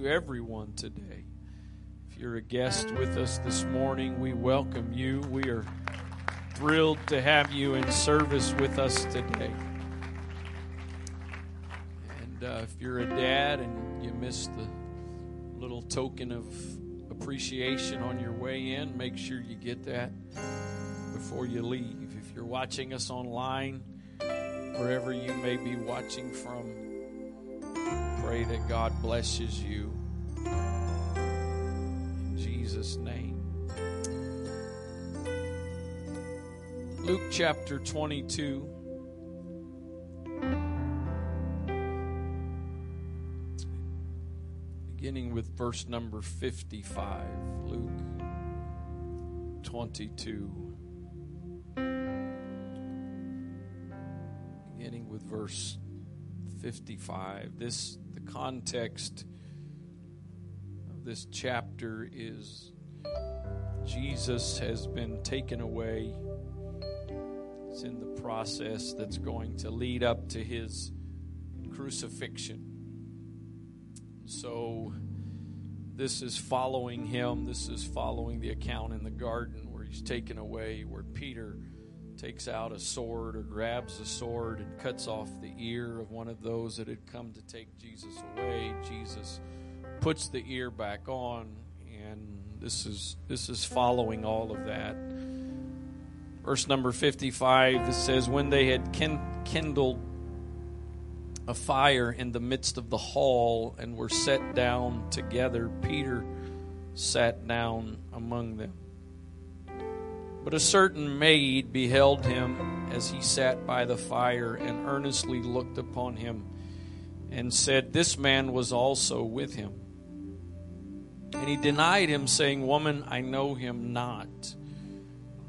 to everyone today. If you're a guest with us this morning, we welcome you. We are thrilled to have you in service with us today. And uh, if you're a dad and you missed the little token of appreciation on your way in, make sure you get that before you leave. If you're watching us online, wherever you may be watching from, pray that God blesses you. In Jesus' name. Luke chapter 22. Beginning with verse number 55. Luke 22. Beginning with verse 55. This the context of this chapter is Jesus has been taken away. It's in the process that's going to lead up to his crucifixion. So, this is following him. This is following the account in the garden where he's taken away, where Peter takes out a sword or grabs a sword and cuts off the ear of one of those that had come to take Jesus away. Jesus puts the ear back on, and this is this is following all of that. Verse number 55 it says when they had kindled a fire in the midst of the hall and were set down together Peter sat down among them. But a certain maid beheld him as he sat by the fire and earnestly looked upon him and said, This man was also with him. And he denied him, saying, Woman, I know him not.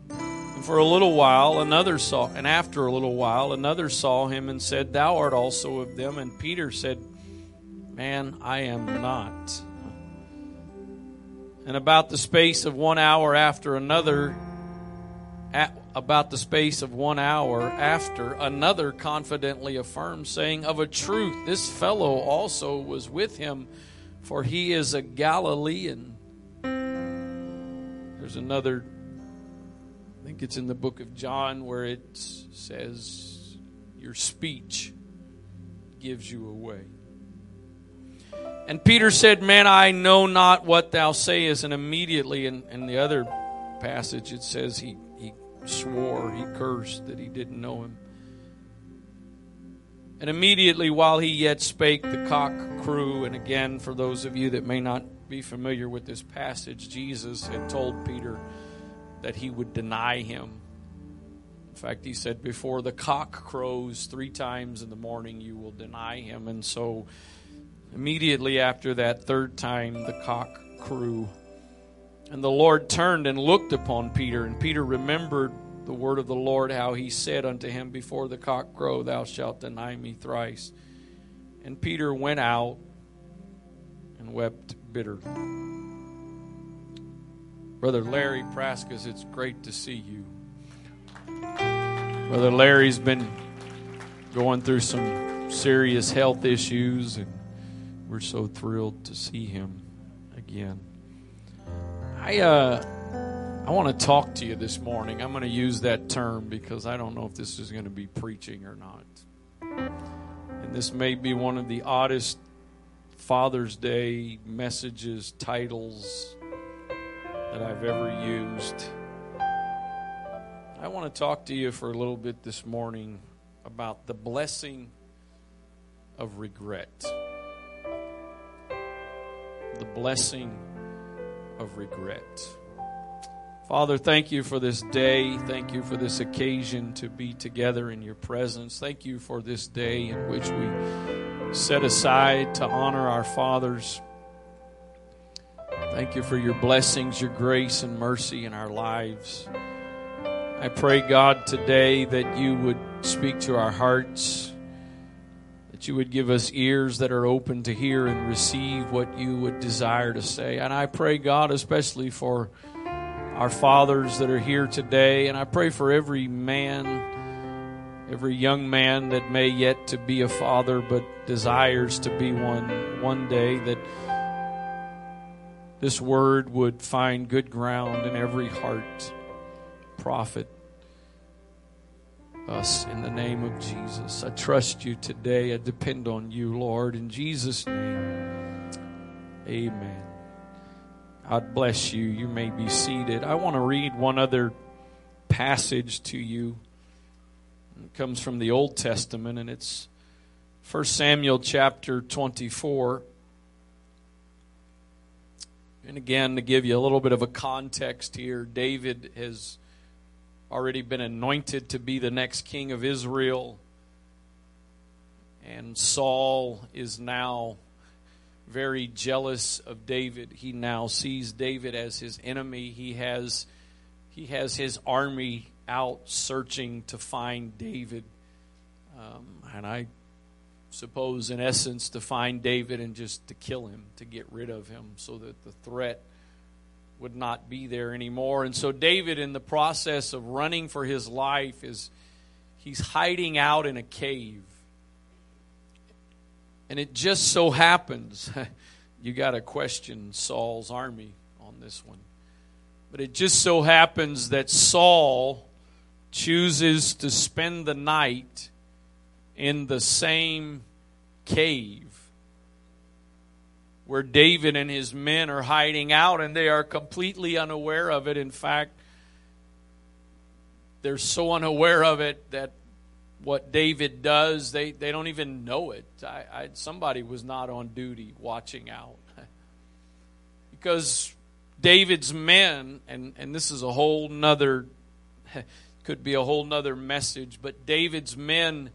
And for a little while another saw, and after a little while another saw him and said, Thou art also of them. And Peter said, Man, I am not. And about the space of one hour after another, at about the space of one hour after, another confidently affirmed, saying, Of a truth, this fellow also was with him, for he is a Galilean. There's another, I think it's in the book of John, where it says, Your speech gives you away. And Peter said, Man, I know not what thou sayest. And immediately in, in the other passage, it says he swore, he cursed that he didn't know him. And immediately while he yet spake, the cock crew. And again, for those of you that may not be familiar with this passage, Jesus had told Peter that he would deny him. In fact, he said, Before the cock crows three times in the morning, you will deny him. And so, immediately after that third time, the cock crew. And the Lord turned and looked upon Peter, and Peter remembered the word of the Lord, how he said unto him, Before the cock crow, thou shalt deny me thrice. And Peter went out and wept bitterly. Brother Larry Praskas, it's great to see you. Brother Larry's been going through some serious health issues, and we're so thrilled to see him again. I uh, I want to talk to you this morning. I'm going to use that term because I don't know if this is going to be preaching or not. And this may be one of the oddest Father's Day messages, titles that I've ever used. I want to talk to you for a little bit this morning about the blessing of regret. The blessing of regret. Father, thank you for this day. Thank you for this occasion to be together in your presence. Thank you for this day in which we set aside to honor our fathers. Thank you for your blessings, your grace, and mercy in our lives. I pray, God, today that you would speak to our hearts that you would give us ears that are open to hear and receive what you would desire to say. And I pray, God, especially for our fathers that are here today, and I pray for every man, every young man that may yet to be a father but desires to be one one day that this word would find good ground in every heart. Profit us in the name of Jesus. I trust you today. I depend on you, Lord. In Jesus' name, amen. God bless you. You may be seated. I want to read one other passage to you. It comes from the Old Testament, and it's 1 Samuel chapter 24. And again, to give you a little bit of a context here, David has already been anointed to be the next king of Israel. And Saul is now very jealous of David. He now sees David as his enemy. He has he has his army out searching to find David. Um, and I suppose, in essence, to find David and just to kill him, to get rid of him, so that the threat would not be there anymore. And so, David, in the process of running for his life, is he's hiding out in a cave. And it just so happens, you got to question Saul's army on this one. But it just so happens that Saul chooses to spend the night in the same cave where David and his men are hiding out, and they are completely unaware of it. In fact, they're so unaware of it that what David does, they, they don't even know it. I, I, somebody was not on duty watching out. because David's men, and, and this is a whole nother, could be a whole nother message, but David's men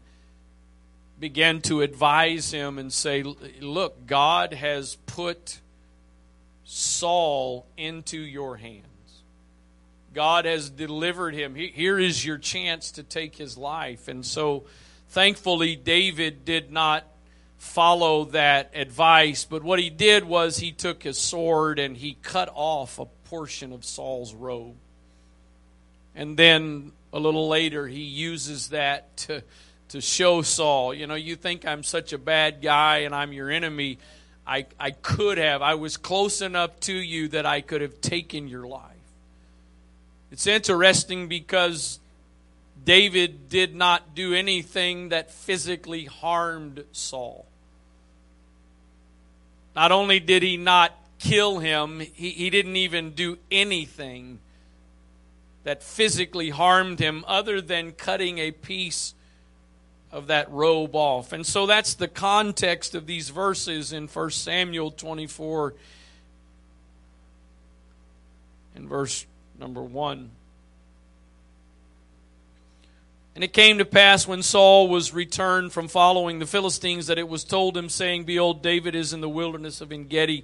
began to advise him and say, Look, God has put Saul into your hands. God has delivered him. Here is your chance to take his life. And so, thankfully, David did not follow that advice, but what he did was he took his sword and he cut off a portion of Saul's robe. And then a little later, he uses that to to show Saul, you know, you think I'm such a bad guy and I'm your enemy. I, I could have, I was close enough to you that I could have taken your life. It's interesting because David did not do anything that physically harmed Saul. Not only did he not kill him, he, he didn't even do anything that physically harmed him other than cutting a piece of that robe off. And so that's the context of these verses in 1 Samuel 24 in verse number 1. And it came to pass when Saul was returned from following the Philistines that it was told him, saying, Behold, David is in the wilderness of Engedi.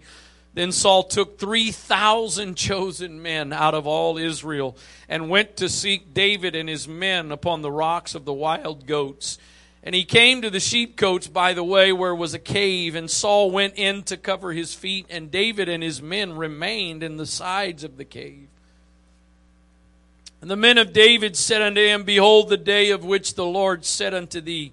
Then Saul took 3,000 chosen men out of all Israel and went to seek David and his men upon the rocks of the wild goats. And he came to the sheepcotes by the way where was a cave, and Saul went in to cover his feet, and David and his men remained in the sides of the cave. And the men of David said unto him, Behold, the day of which the Lord said unto thee,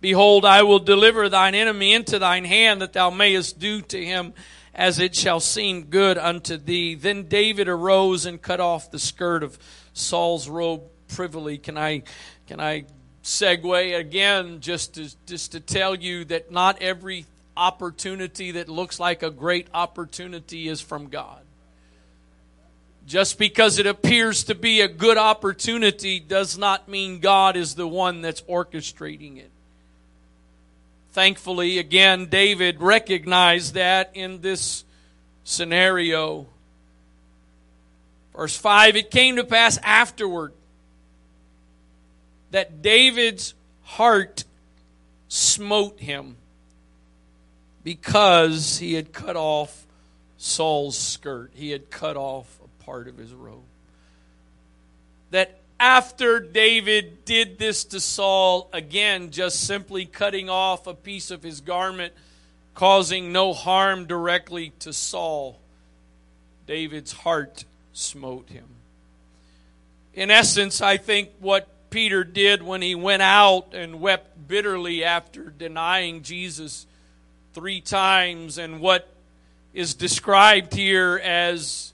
Behold, I will deliver thine enemy into thine hand, that thou mayest do to him as it shall seem good unto thee. Then David arose and cut off the skirt of Saul's robe privily. Can I, can I segue again just to, just to tell you that not every opportunity that looks like a great opportunity is from God. Just because it appears to be a good opportunity does not mean God is the one that's orchestrating it. Thankfully, again, David recognized that in this scenario. Verse 5 It came to pass afterward that David's heart smote him because he had cut off Saul's skirt. He had cut off a part of his robe. That after David did this to Saul, again, just simply cutting off a piece of his garment, causing no harm directly to Saul, David's heart smote him. In essence, I think what Peter did when he went out and wept bitterly after denying Jesus three times, and what is described here as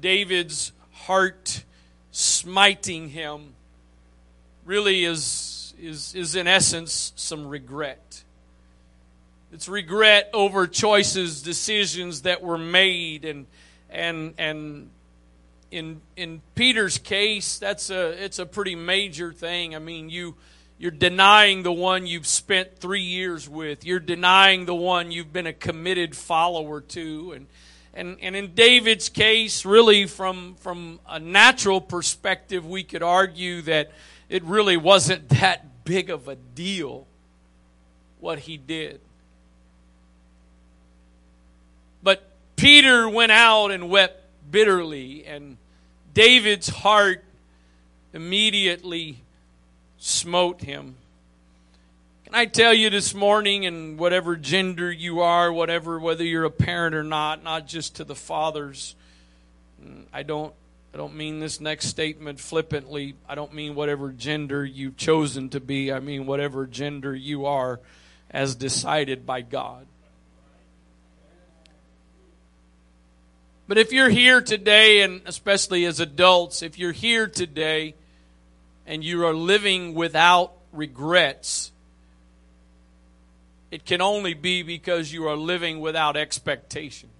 David's heart smiting him really is, is, is in essence some regret. It's regret over choices, decisions that were made, and and and in in Peter's case, that's a it's a pretty major thing. I mean, you you're denying the one you've spent three years with. You're denying the one you've been a committed follower to, and and and in David's case, really from from a natural perspective, we could argue that it really wasn't that big of a deal what he did. But Peter went out and wept bitterly, and David's heart immediately smote him. Can I tell you this morning, and whatever gender you are, whatever, whether you're a parent or not, not just to the fathers, I don't. I don't mean this next statement flippantly. I don't mean whatever gender you've chosen to be. I mean whatever gender you are as decided by God. But if you're here today, and especially as adults, if you're here today and you are living without regrets, it can only be because you are living without expectations.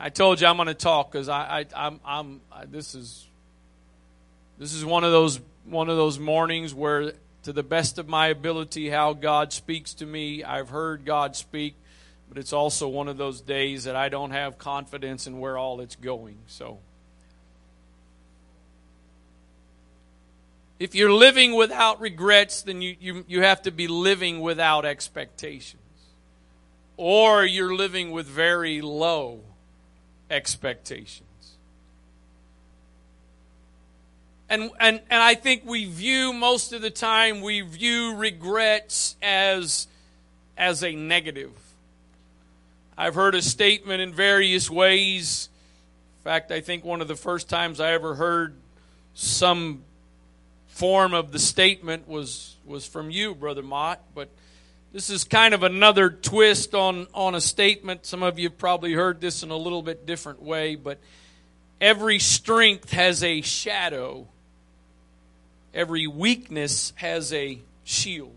I told you I'm going to talk because I, I, I'm, I'm I, this is, this is one of those, one of those mornings where, to the best of my ability, how God speaks to me, I've heard God speak but it's also one of those days that I don't have confidence in where all it's going. So, if you're living without regrets, then you, you, you have to be living without expectations. Or you're living with very low expectations. And, and, and I think we view, most of the time, we view regrets as, as a negative. I've heard a statement in various ways. In fact, I think one of the first times I ever heard some form of the statement was was from you, Brother Mott. But this is kind of another twist on, on a statement. Some of you probably heard this in a little bit different way, but every strength has a shadow. Every weakness has a shield.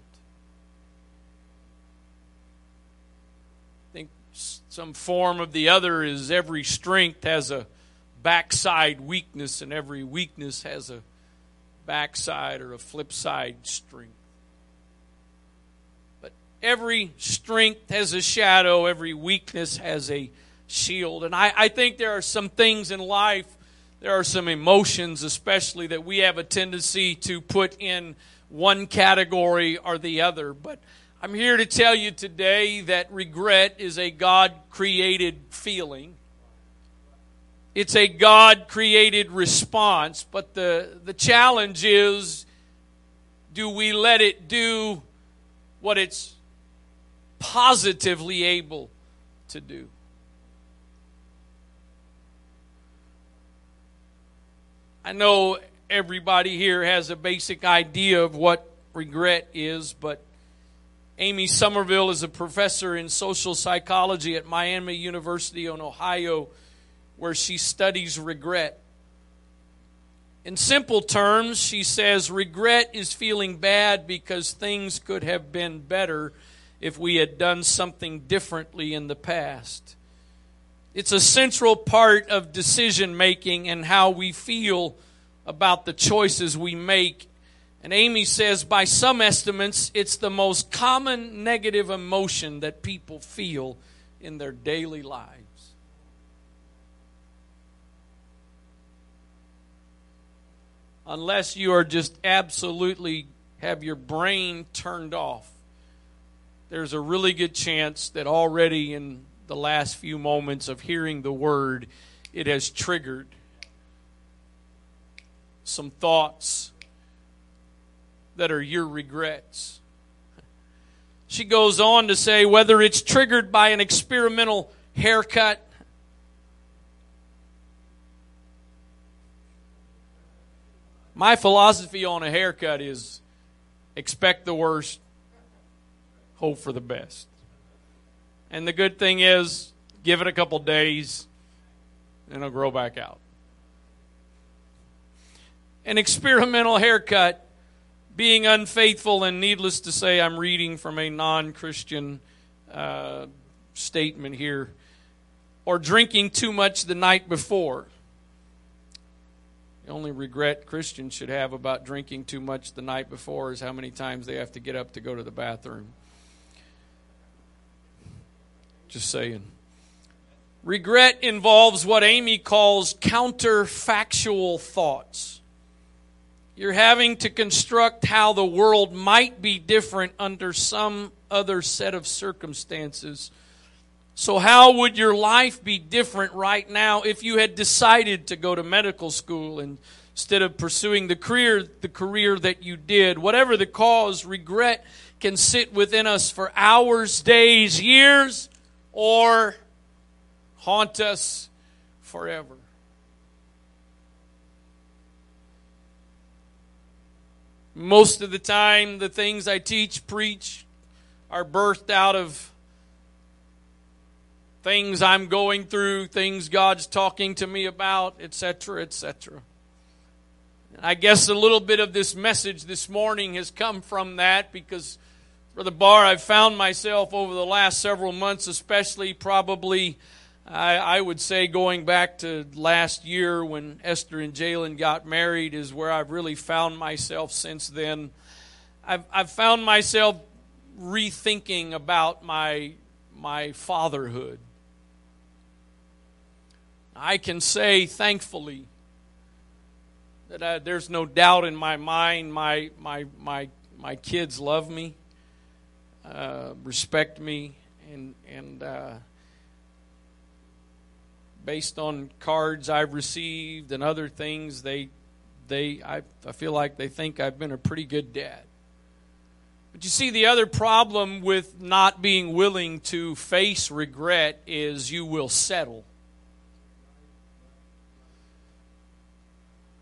Some form of the other is every strength has a backside weakness, and every weakness has a backside or a flip side strength. But every strength has a shadow, every weakness has a shield. And I, I think there are some things in life, there are some emotions, especially, that we have a tendency to put in one category or the other. But I'm here to tell you today that regret is a God created feeling. It's a God created response, but the, the challenge is do we let it do what it's positively able to do? I know everybody here has a basic idea of what regret is, but Amy Summerville is a professor in social psychology at Miami University in Ohio, where she studies regret. In simple terms, she says regret is feeling bad because things could have been better if we had done something differently in the past. It's a central part of decision making and how we feel about the choices we make and Amy says, by some estimates, it's the most common negative emotion that people feel in their daily lives. Unless you are just absolutely have your brain turned off, there's a really good chance that already in the last few moments of hearing the word, it has triggered some thoughts that are your regrets. She goes on to say whether it's triggered by an experimental haircut, my philosophy on a haircut is expect the worst, hope for the best. And the good thing is, give it a couple days, and it'll grow back out. An experimental haircut, being unfaithful, and needless to say, I'm reading from a non Christian uh, statement here, or drinking too much the night before. The only regret Christians should have about drinking too much the night before is how many times they have to get up to go to the bathroom. Just saying. Regret involves what Amy calls counterfactual thoughts. You're having to construct how the world might be different under some other set of circumstances. So, how would your life be different right now if you had decided to go to medical school instead of pursuing the career, the career that you did? Whatever the cause, regret can sit within us for hours, days, years, or haunt us forever. Most of the time, the things I teach, preach, are birthed out of things I'm going through, things God's talking to me about, etc., etc. I guess a little bit of this message this morning has come from that because, Brother Barr, I've found myself over the last several months, especially probably, I, I would say going back to last year when Esther and Jalen got married, is where I've really found myself since then. I've, I've found myself rethinking about my my fatherhood. I can say thankfully that I, there's no doubt in my mind my my my my kids love me, uh, respect me, and and uh, based on cards I've received and other things, they they I, I feel like they think I've been a pretty good dad. But you see, the other problem with not being willing to face regret is you will settle.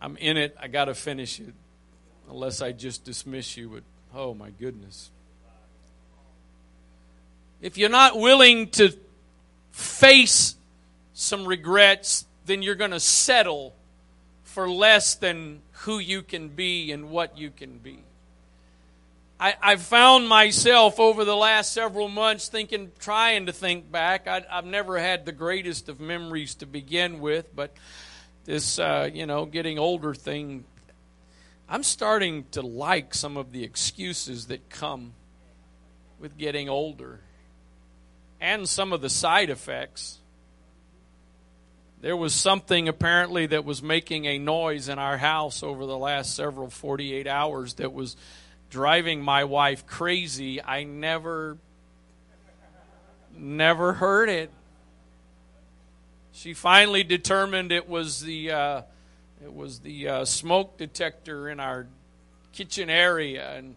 I'm in it, I got to finish it. Unless I just dismiss you with, oh my goodness. If you're not willing to face some regrets, then you're going to settle for less than who you can be and what you can be. I, I've found myself over the last several months thinking, trying to think back. I, have never had the greatest of memories to begin with, but this, uh, you know, getting older thing, I'm starting to like some of the excuses that come with getting older and some of the side effects. There was something apparently that was making a noise in our house over the last several 48 hours that was driving my wife crazy. I never, never heard it. She finally determined it was the uh, it was the uh, smoke detector in our kitchen area, and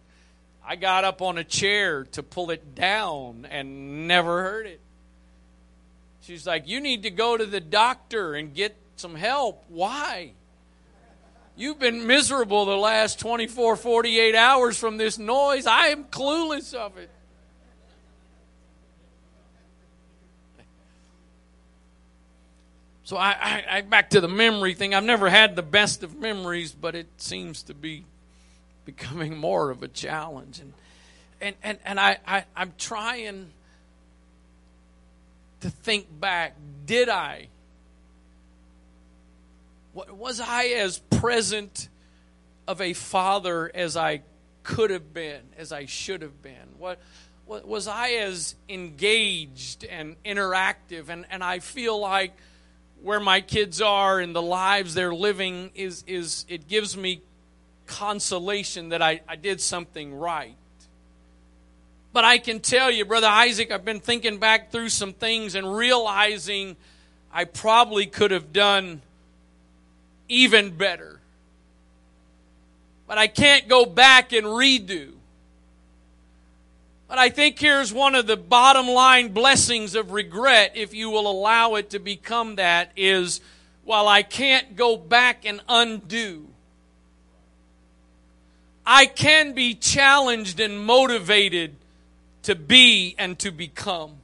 I got up on a chair to pull it down and never heard it. She's like, "You need to go to the doctor and get some help." Why? You've been miserable the last 24, 48 hours from this noise. I am clueless of it. So I, I, I, back to the memory thing. I've never had the best of memories, but it seems to be becoming more of a challenge. And and and, and I, I I'm trying to think back. Did I was I as present of a father as I could have been, as I should have been? What, was I as engaged and interactive? And, and I feel like where my kids are and the lives they're living is, is it gives me consolation that I, I did something right. But I can tell you, Brother Isaac, I've been thinking back through some things and realizing I probably could have done even better. But I can't go back and redo. But I think here's one of the bottom line blessings of regret, if you will allow it to become that, is while I can't go back and undo, I can be challenged and motivated to be and to become.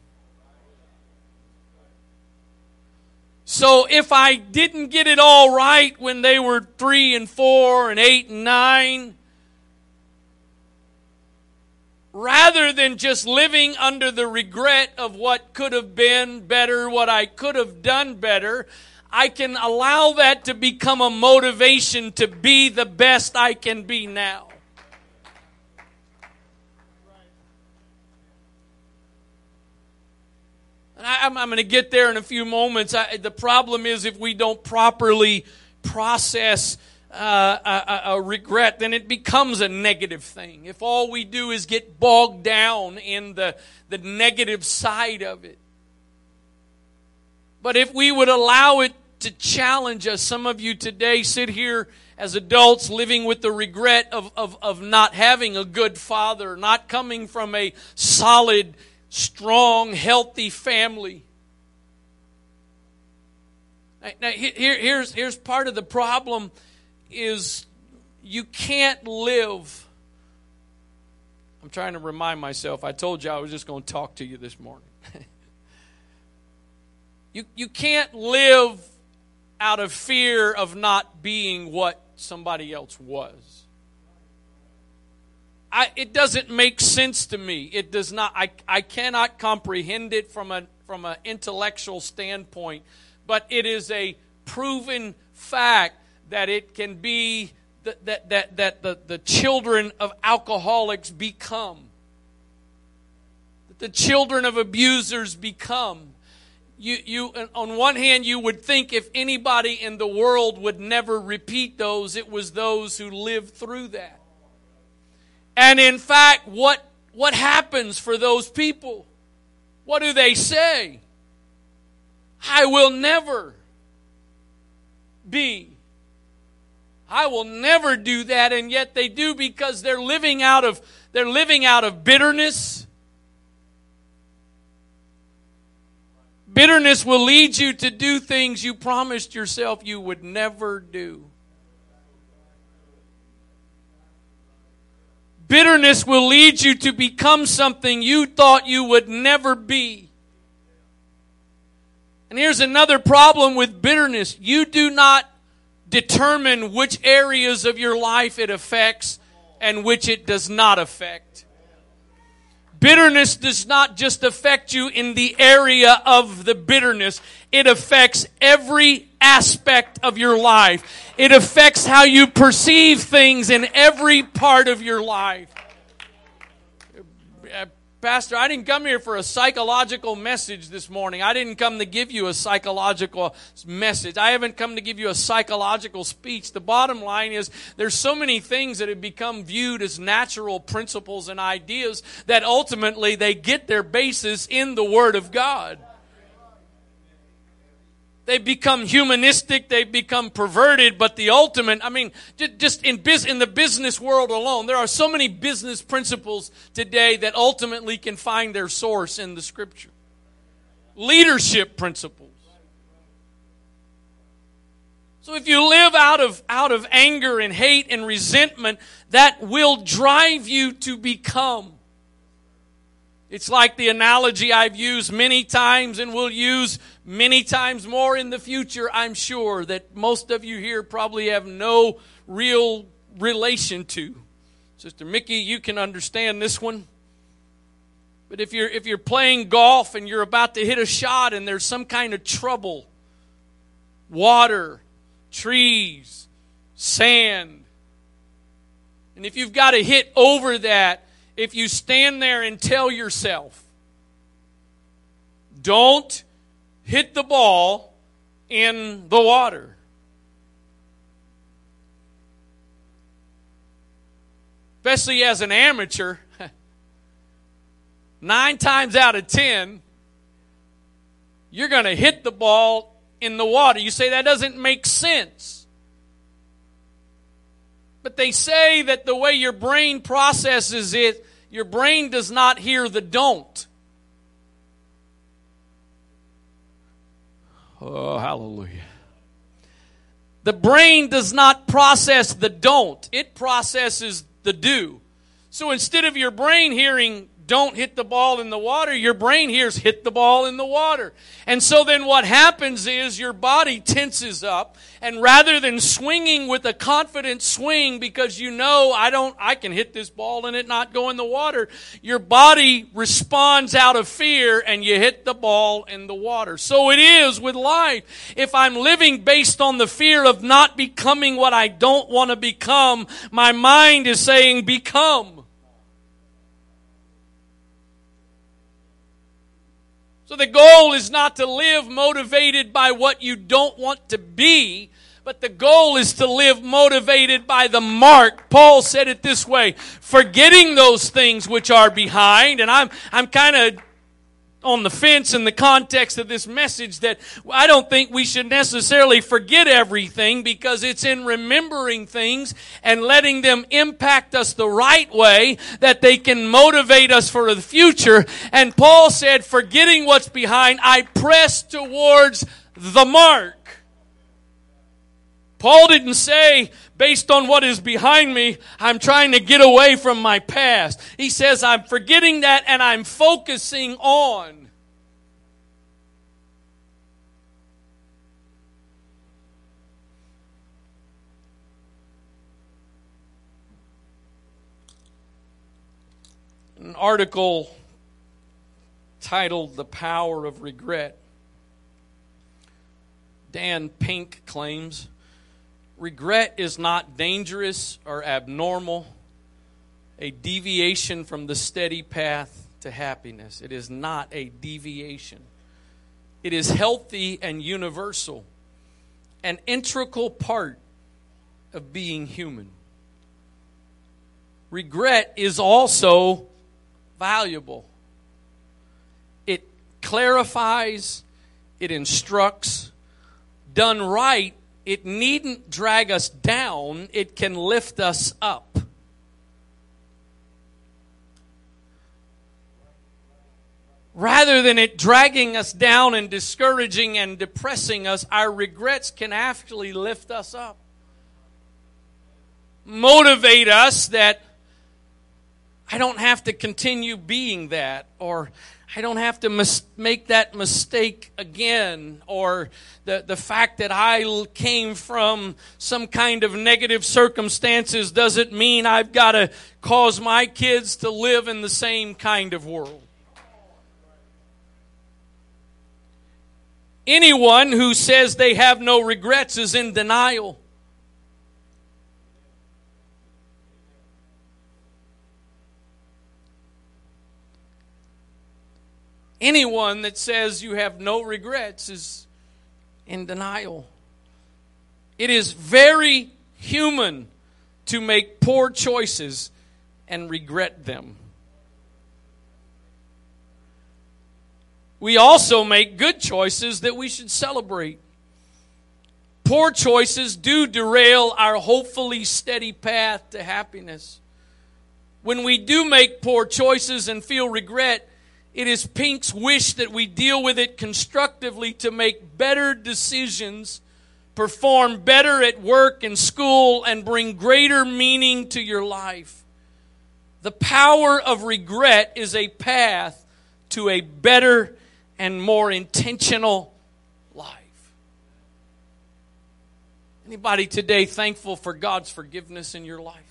So if I didn't get it all right when they were three and four and eight and nine, rather than just living under the regret of what could have been better, what I could have done better, I can allow that to become a motivation to be the best I can be now. And I, am going to get there in a few moments. I, the problem is if we don't properly process uh, a, a, regret, then it becomes a negative thing. If all we do is get bogged down in the, the negative side of it. But if we would allow it to challenge us, some of you today sit here as adults living with the regret of, of, of not having a good father, not coming from a solid strong, healthy family. Now, here, here's, here's part of the problem is you can't live. I'm trying to remind myself. I told you I was just going to talk to you this morning. you, you can't live out of fear of not being what somebody else was. I, it doesn't make sense to me. It does not. I, I cannot comprehend it from a from an intellectual standpoint, but it is a proven fact that it can be that that that, that the, the children of alcoholics become. That the children of abusers become. You, you, on one hand, you would think if anybody in the world would never repeat those, it was those who lived through that. And in fact, what, what happens for those people? What do they say? I will never be. I will never do that and yet they do because they're living out of they're living out of bitterness. Bitterness will lead you to do things you promised yourself you would never do. Bitterness will lead you to become something you thought you would never be. And here's another problem with bitterness you do not determine which areas of your life it affects and which it does not affect. Bitterness does not just affect you in the area of the bitterness. It affects every aspect of your life. It affects how you perceive things in every part of your life. Uh, Pastor, I didn't come here for a psychological message this morning. I didn't come to give you a psychological message. I haven't come to give you a psychological speech. The bottom line is there's so many things that have become viewed as natural principles and ideas that ultimately they get their basis in the Word of God. They become humanistic, they become perverted, but the ultimate, I mean, just in, biz, in the business world alone, there are so many business principles today that ultimately can find their source in the scripture. Leadership principles. So if you live out of, out of anger and hate and resentment, that will drive you to become it's like the analogy I've used many times and will use many times more in the future, I'm sure, that most of you here probably have no real relation to. Sister Mickey, you can understand this one. But if you're if you're playing golf and you're about to hit a shot and there's some kind of trouble, water, trees, sand, and if you've got to hit over that, if you stand there and tell yourself, don't hit the ball in the water. Especially as an amateur, nine times out of ten, you're going to hit the ball in the water. You say that doesn't make sense. But they say that the way your brain processes it, your brain does not hear the don't. Oh, hallelujah. The brain does not process the don't, it processes the do. So instead of your brain hearing don't hit the ball in the water, your brain hears hit the ball in the water. And so then what happens is your body tenses up and rather than swinging with a confident swing because you know I don't I can hit this ball and it not go in the water, your body responds out of fear and you hit the ball in the water. So it is with life. If I'm living based on the fear of not becoming what I don't want to become, my mind is saying become. So the goal is not to live motivated by what you don't want to be, but the goal is to live motivated by the mark. Paul said it this way, forgetting those things which are behind, and I'm, I'm kind of on the fence in the context of this message that I don't think we should necessarily forget everything because it's in remembering things and letting them impact us the right way that they can motivate us for the future. And Paul said, forgetting what's behind, I press towards the mark. Paul didn't say, based on what is behind me, I'm trying to get away from my past. He says, I'm forgetting that and I'm focusing on. An article titled The Power of Regret. Dan Pink claims regret is not dangerous or abnormal, a deviation from the steady path to happiness. It is not a deviation. It is healthy and universal, an integral part of being human. Regret is also valuable. It clarifies, it instructs. Done right, it needn't drag us down, it can lift us up. Rather than it dragging us down and discouraging and depressing us, our regrets can actually lift us up. Motivate us that I don't have to continue being that, or I don't have to mis- make that mistake again, or the, the fact that I came from some kind of negative circumstances doesn't mean I've got to cause my kids to live in the same kind of world. Anyone who says they have no regrets is in denial. Anyone that says you have no regrets is in denial. It is very human to make poor choices and regret them. We also make good choices that we should celebrate. Poor choices do derail our hopefully steady path to happiness. When we do make poor choices and feel regret, it is Pink's wish that we deal with it constructively to make better decisions, perform better at work and school, and bring greater meaning to your life. The power of regret is a path to a better and more intentional life. Anybody today thankful for God's forgiveness in your life?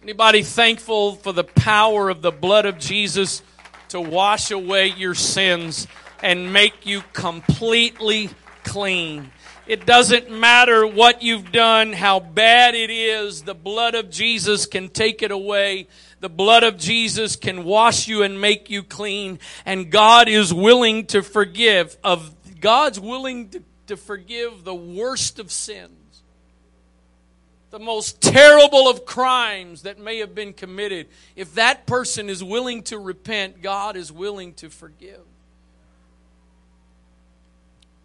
Anybody thankful for the power of the blood of Jesus to wash away your sins and make you completely clean? It doesn't matter what you've done, how bad it is, the blood of Jesus can take it away. The blood of Jesus can wash you and make you clean. And God is willing to forgive of God's willing to, to forgive the worst of sins the most terrible of crimes that may have been committed, if that person is willing to repent, God is willing to forgive.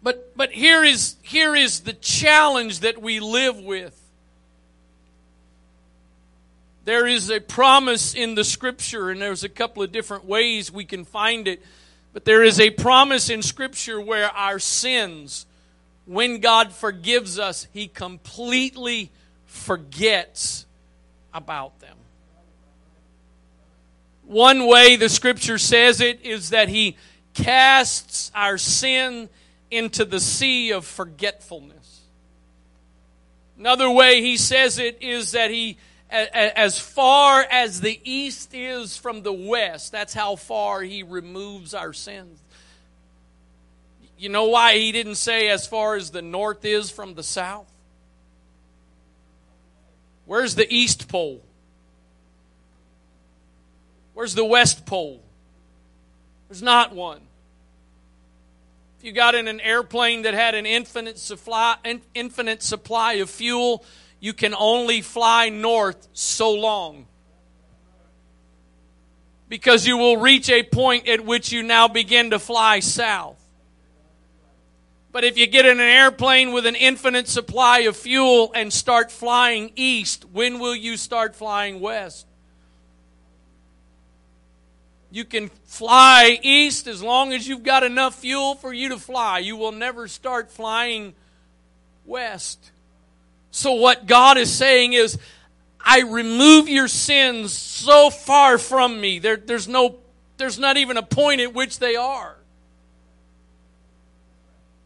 But, but here, is, here is the challenge that we live with. There is a promise in the scripture, and there's a couple of different ways we can find it. But there is a promise in scripture where our sins, when God forgives us, He completely forgets about them. One way the scripture says it is that he casts our sin into the sea of forgetfulness. Another way he says it is that he, as far as the east is from the west, that's how far he removes our sins. You know why he didn't say as far as the north is from the south? Where's the east pole? Where's the west pole? There's not one. If you got in an airplane that had an infinite supply, infinite supply of fuel, you can only fly north so long. Because you will reach a point at which you now begin to fly south. But if you get in an airplane with an infinite supply of fuel and start flying east, when will you start flying west? You can fly east as long as you've got enough fuel for you to fly. You will never start flying west. So, what God is saying is, I remove your sins so far from me. There, there's, no, there's not even a point at which they are.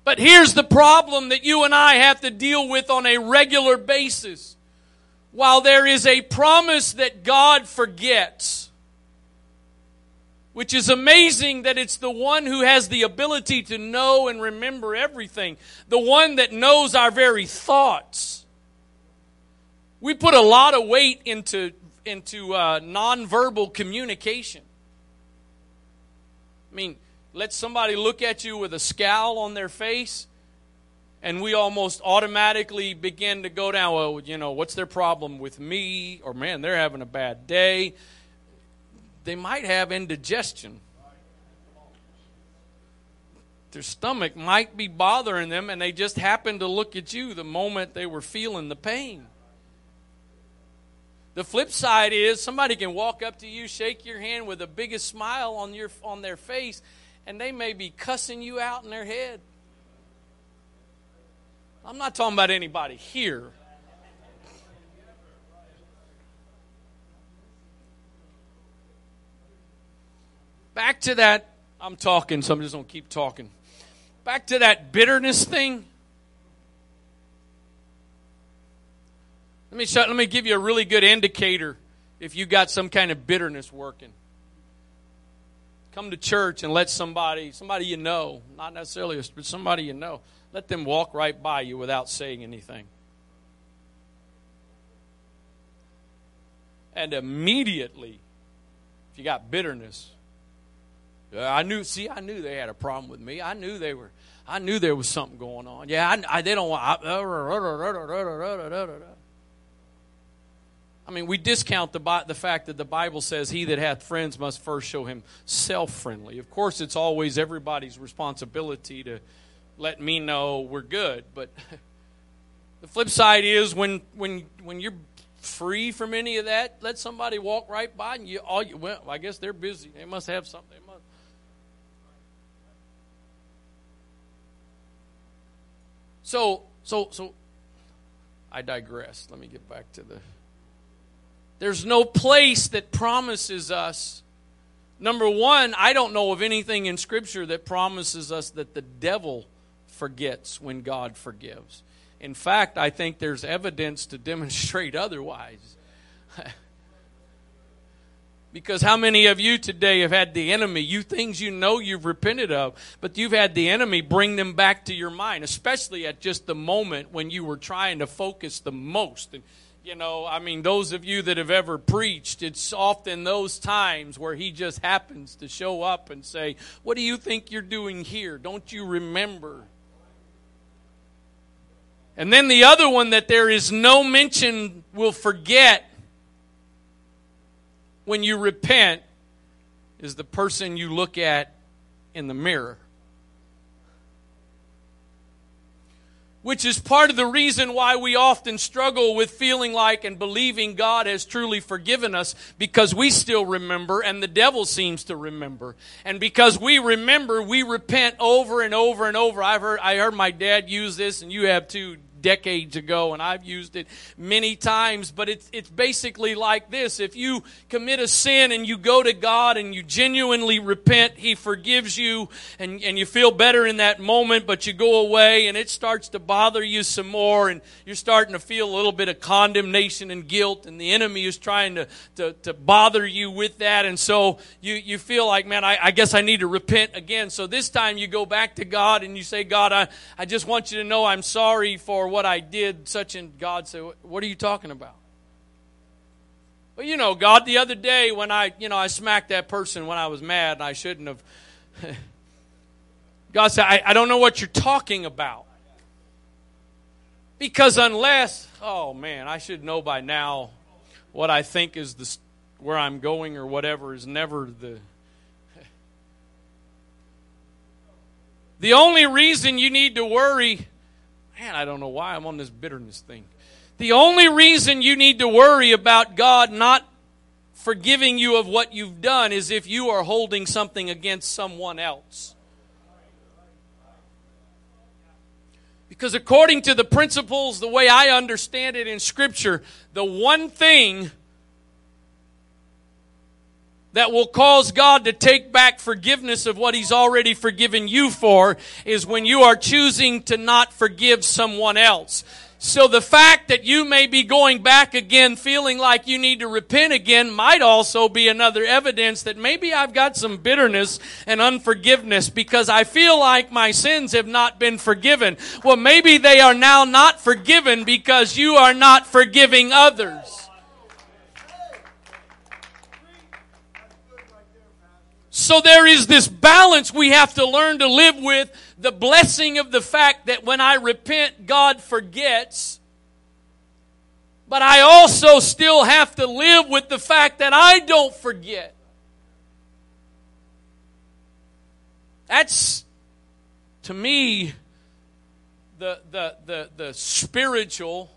But here's the problem that you and I have to deal with on a regular basis. While there is a promise that God forgets, which is amazing that it's the one who has the ability to know and remember everything, the one that knows our very thoughts. We put a lot of weight into, into uh, nonverbal communication. I mean, let somebody look at you with a scowl on their face, and we almost automatically begin to go down, well, you know, what's their problem with me? Or, man, they're having a bad day. They might have indigestion. Their stomach might be bothering them, and they just happen to look at you the moment they were feeling the pain. The flip side is somebody can walk up to you, shake your hand with the biggest smile on your on their face, and they may be cussing you out in their head. I'm not talking about anybody here. Back to that, I'm talking, so I'm just going to keep talking. Back to that bitterness thing. Let me, show, let me give you a really good indicator if you got some kind of bitterness working come to church and let somebody, somebody you know, not necessarily, but somebody you know, let them walk right by you without saying anything. And immediately, if you got bitterness, I knew. See, I knew they had a problem with me. I knew they were. I knew there was something going on. Yeah, I, I they don't want. I, I mean, we discount the, the fact that the Bible says, He that hath friends must first show him self friendly. Of course, it's always everybody's responsibility to let me know we're good. But the flip side is when, when, when you're free from any of that, let somebody walk right by and you, all you, well, I guess they're busy. They must have something. They must. So, so, so, I digress. Let me get back to the there's no place that promises us. Number one, I don't know of anything in Scripture that promises us that the devil forgets when God forgives. In fact, I think there's evidence to demonstrate otherwise. because how many of you today have had the enemy, you things you know you've repented of, but you've had the enemy bring them back to your mind, especially at just the moment when you were trying to focus the most. And you know, I mean, those of you that have ever preached, it's often those times where he just happens to show up and say, What do you think you're doing here? Don't you remember? And then the other one that there is no mention will forget when you repent is the person you look at in the mirror. Which is part of the reason why we often struggle with feeling like and believing God has truly forgiven us because we still remember and the devil seems to remember. And because we remember, we repent over and over and over. I've heard, I heard my dad use this and you have too. Decades ago, and I've used it many times. But it's it's basically like this: if you commit a sin and you go to God and you genuinely repent, He forgives you, and and you feel better in that moment. But you go away, and it starts to bother you some more, and you're starting to feel a little bit of condemnation and guilt, and the enemy is trying to to, to bother you with that, and so you you feel like, man, I, I guess I need to repent again. So this time you go back to God and you say, God, I, I just want you to know I'm sorry for what I did, such and God said, What are you talking about? Well, you know, God, the other day when I, you know, I smacked that person when I was mad and I shouldn't have. God said, I, I don't know what you're talking about. Because unless, oh man, I should know by now what I think is the where I'm going or whatever is never the The only reason you need to worry, man, I don't know why I'm on this bitterness thing. The only reason you need to worry about God not forgiving you of what you've done is if you are holding something against someone else. Because according to the principles, the way I understand it in Scripture, the one thing that will cause God to take back forgiveness of what He's already forgiven you for is when you are choosing to not forgive someone else. So the fact that you may be going back again feeling like you need to repent again might also be another evidence that maybe I've got some bitterness and unforgiveness because I feel like my sins have not been forgiven. Well, maybe they are now not forgiven because you are not forgiving others. So there is this balance we have to learn to live with the blessing of the fact that when I repent, God forgets. But I also still have to live with the fact that I don't forget. That's, to me, the, the, the, the spiritual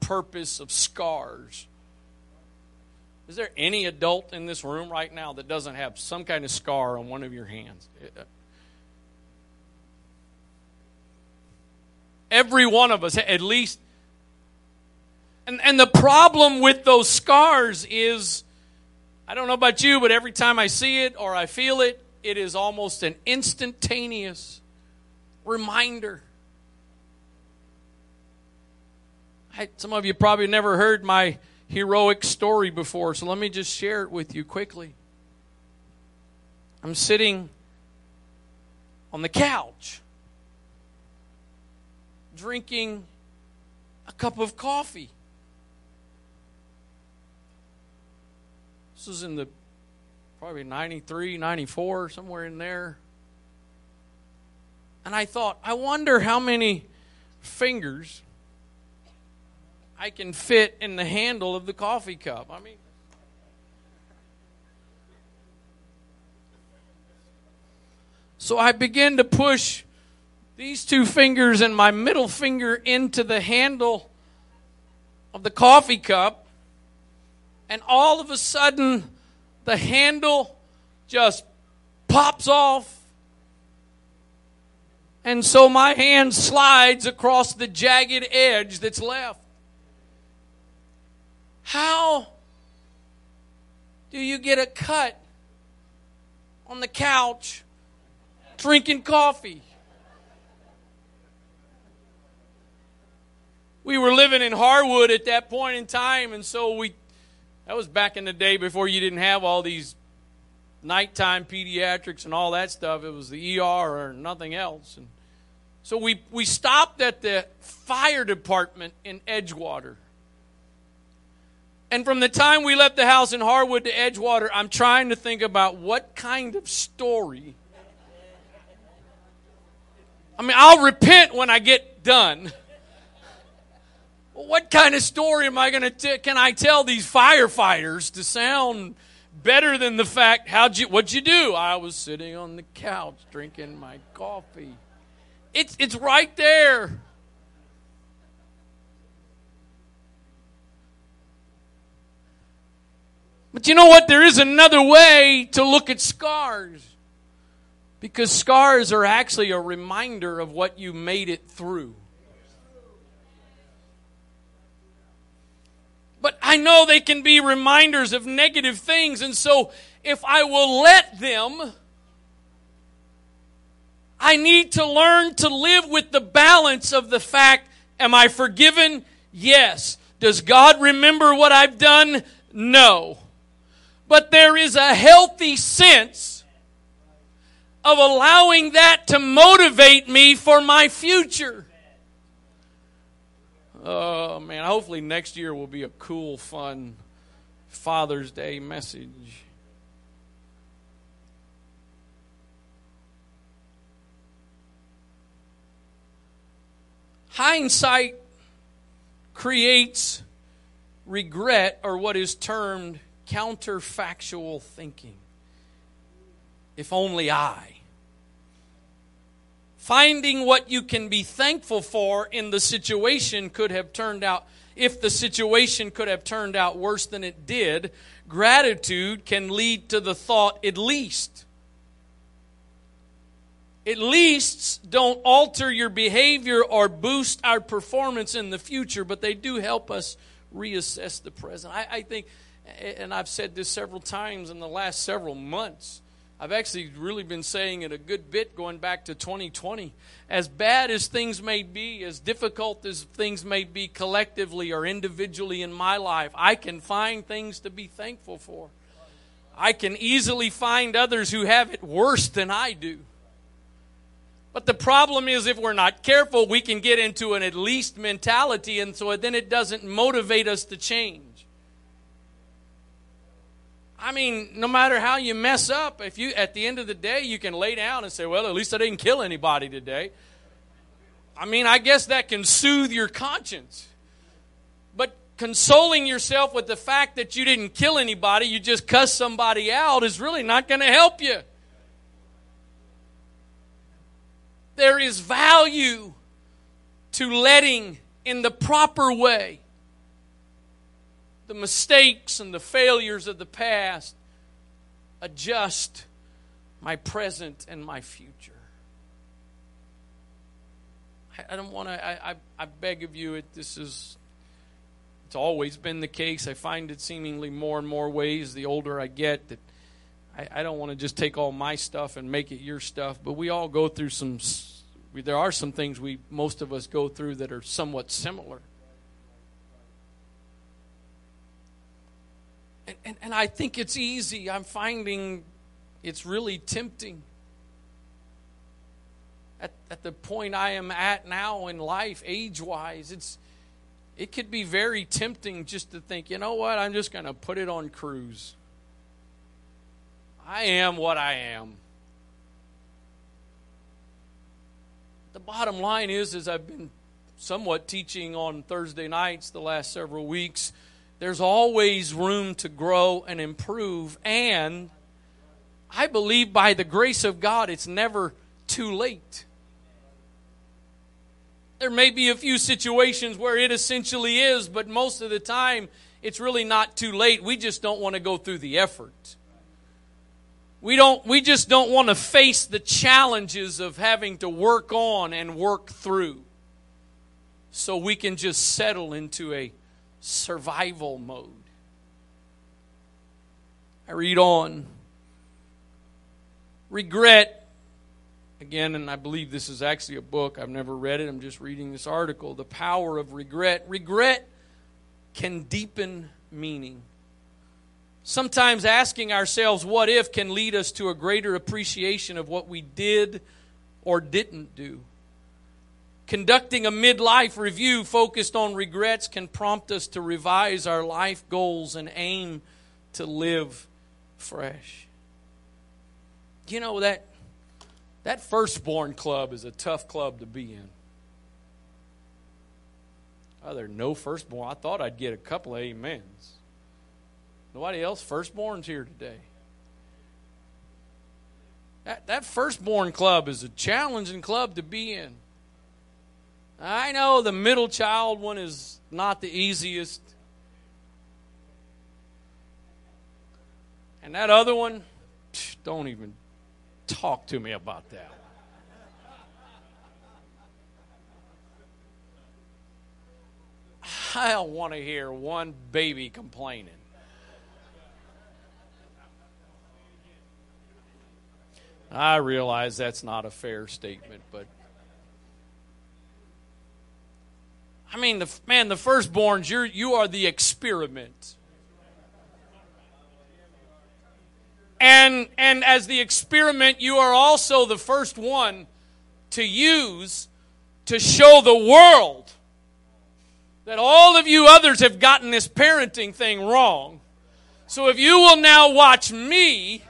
purpose of scars. Is there any adult in this room right now that doesn't have some kind of scar on one of your hands? Every one of us, at least. And, and the problem with those scars is I don't know about you, but every time I see it or I feel it, it is almost an instantaneous reminder. Some of you probably never heard my heroic story before, so let me just share it with you quickly. I'm sitting on the couch drinking a cup of coffee. This was in the probably 93, 94, somewhere in there. And I thought, I wonder how many fingers I can fit in the handle of the coffee cup. I mean, so I begin to push these two fingers and my middle finger into the handle of the coffee cup, and all of a sudden, the handle just pops off. And so my hand slides across the jagged edge that's left. How do you get a cut on the couch drinking coffee? We were living in Harwood at that point in time, and so we, that was back in the day before you didn't have all these nighttime pediatrics and all that stuff. It was the ER or nothing else. And so we, we stopped at the fire department in Edgewater. And from the time we left the house in Harwood to Edgewater, I'm trying to think about what kind of story. I mean, I'll repent when I get done. What kind of story am I going to can I tell these firefighters to sound better than the fact how'd you what'd you do? I was sitting on the couch drinking my coffee. It's it's right there. But you know what? There is another way to look at scars. Because scars are actually a reminder of what you made it through. But I know they can be reminders of negative things, and so if I will let them, I need to learn to live with the balance of the fact am I forgiven? Yes. Does God remember what I've done? No. But there is a healthy sense of allowing that to motivate me for my future. Oh, man. Hopefully, next year will be a cool, fun Father's Day message. Hindsight creates regret or what is termed counterfactual thinking. If only I. Finding what you can be thankful for in the situation could have turned out, if the situation could have turned out worse than it did, gratitude can lead to the thought, at least at least don't alter your behavior or boost our performance in the future, but they do help us reassess the present. I, I, think, and I've said this several times in the last several months. I've actually really been saying it a good bit going back to 2020. As bad as things may be, as difficult as things may be collectively or individually in my life, I can find things to be thankful for. I can easily find others who have it worse than I do. But the problem is, if we're not careful, we can get into an at least mentality, and so then it doesn't motivate us to change. I mean, no matter how you mess up, if you at the end of the day you can lay down and say, "Well, at least I didn't kill anybody today." I mean, I guess that can soothe your conscience. But consoling yourself with the fact that you didn't kill anybody, you just cuss somebody out is really not going to help you. There is value to letting in the proper way the mistakes and the failures of the past adjust my present and my future. I, I don't want to, I, I, I, beg of you, it, this is, it's always been the case. I find it seemingly more and more ways the older I get that I, I don't want to just take all my stuff and make it your stuff, but we all go through some. There are some things we most of us go through that are somewhat similar. And, and, and I think it's easy. I'm finding it's really tempting. At, at the point I am at now in life, age wise, it's it could be very tempting just to think, you know what, I'm just going to put it on cruise. I am what I am. The bottom line is, as I've been somewhat teaching on Thursday nights the last several weeks, there's always room to grow and improve. And I believe by the grace of God, it's never too late. There may be a few situations where it essentially is, but most of the time, it's really not too late. We just don't want to go through the effort. We don't we just don't want to face the challenges of having to work on and work through. So we can just settle into a survival mode. I read on. Regret, again, and I believe this is actually a book. I've never read it. I'm just reading this article. The power of regret. Regret can deepen meaning. Sometimes asking ourselves, what if, can lead us to a greater appreciation of what we did or didn't do. Conducting a midlife review focused on regrets can prompt us to revise our life goals and aim to live fresh. You know that that firstborn club is a tough club to be in. Oh, there are no firstborn. I thought I'd get a couple of amens. Nobody else firstborn's here today. That, that firstborn club is a challenging club to be in. I know the middle child one is not the easiest. And that other one, don't even talk to me about that. I don't want to hear one baby complaining. I realize that's not a fair statement, but I mean, the man, the firstborns, you're you are the experiment. And and as the experiment, you are also the first one to use to show the world that all of you others have gotten this parenting thing wrong. So if you will now watch me,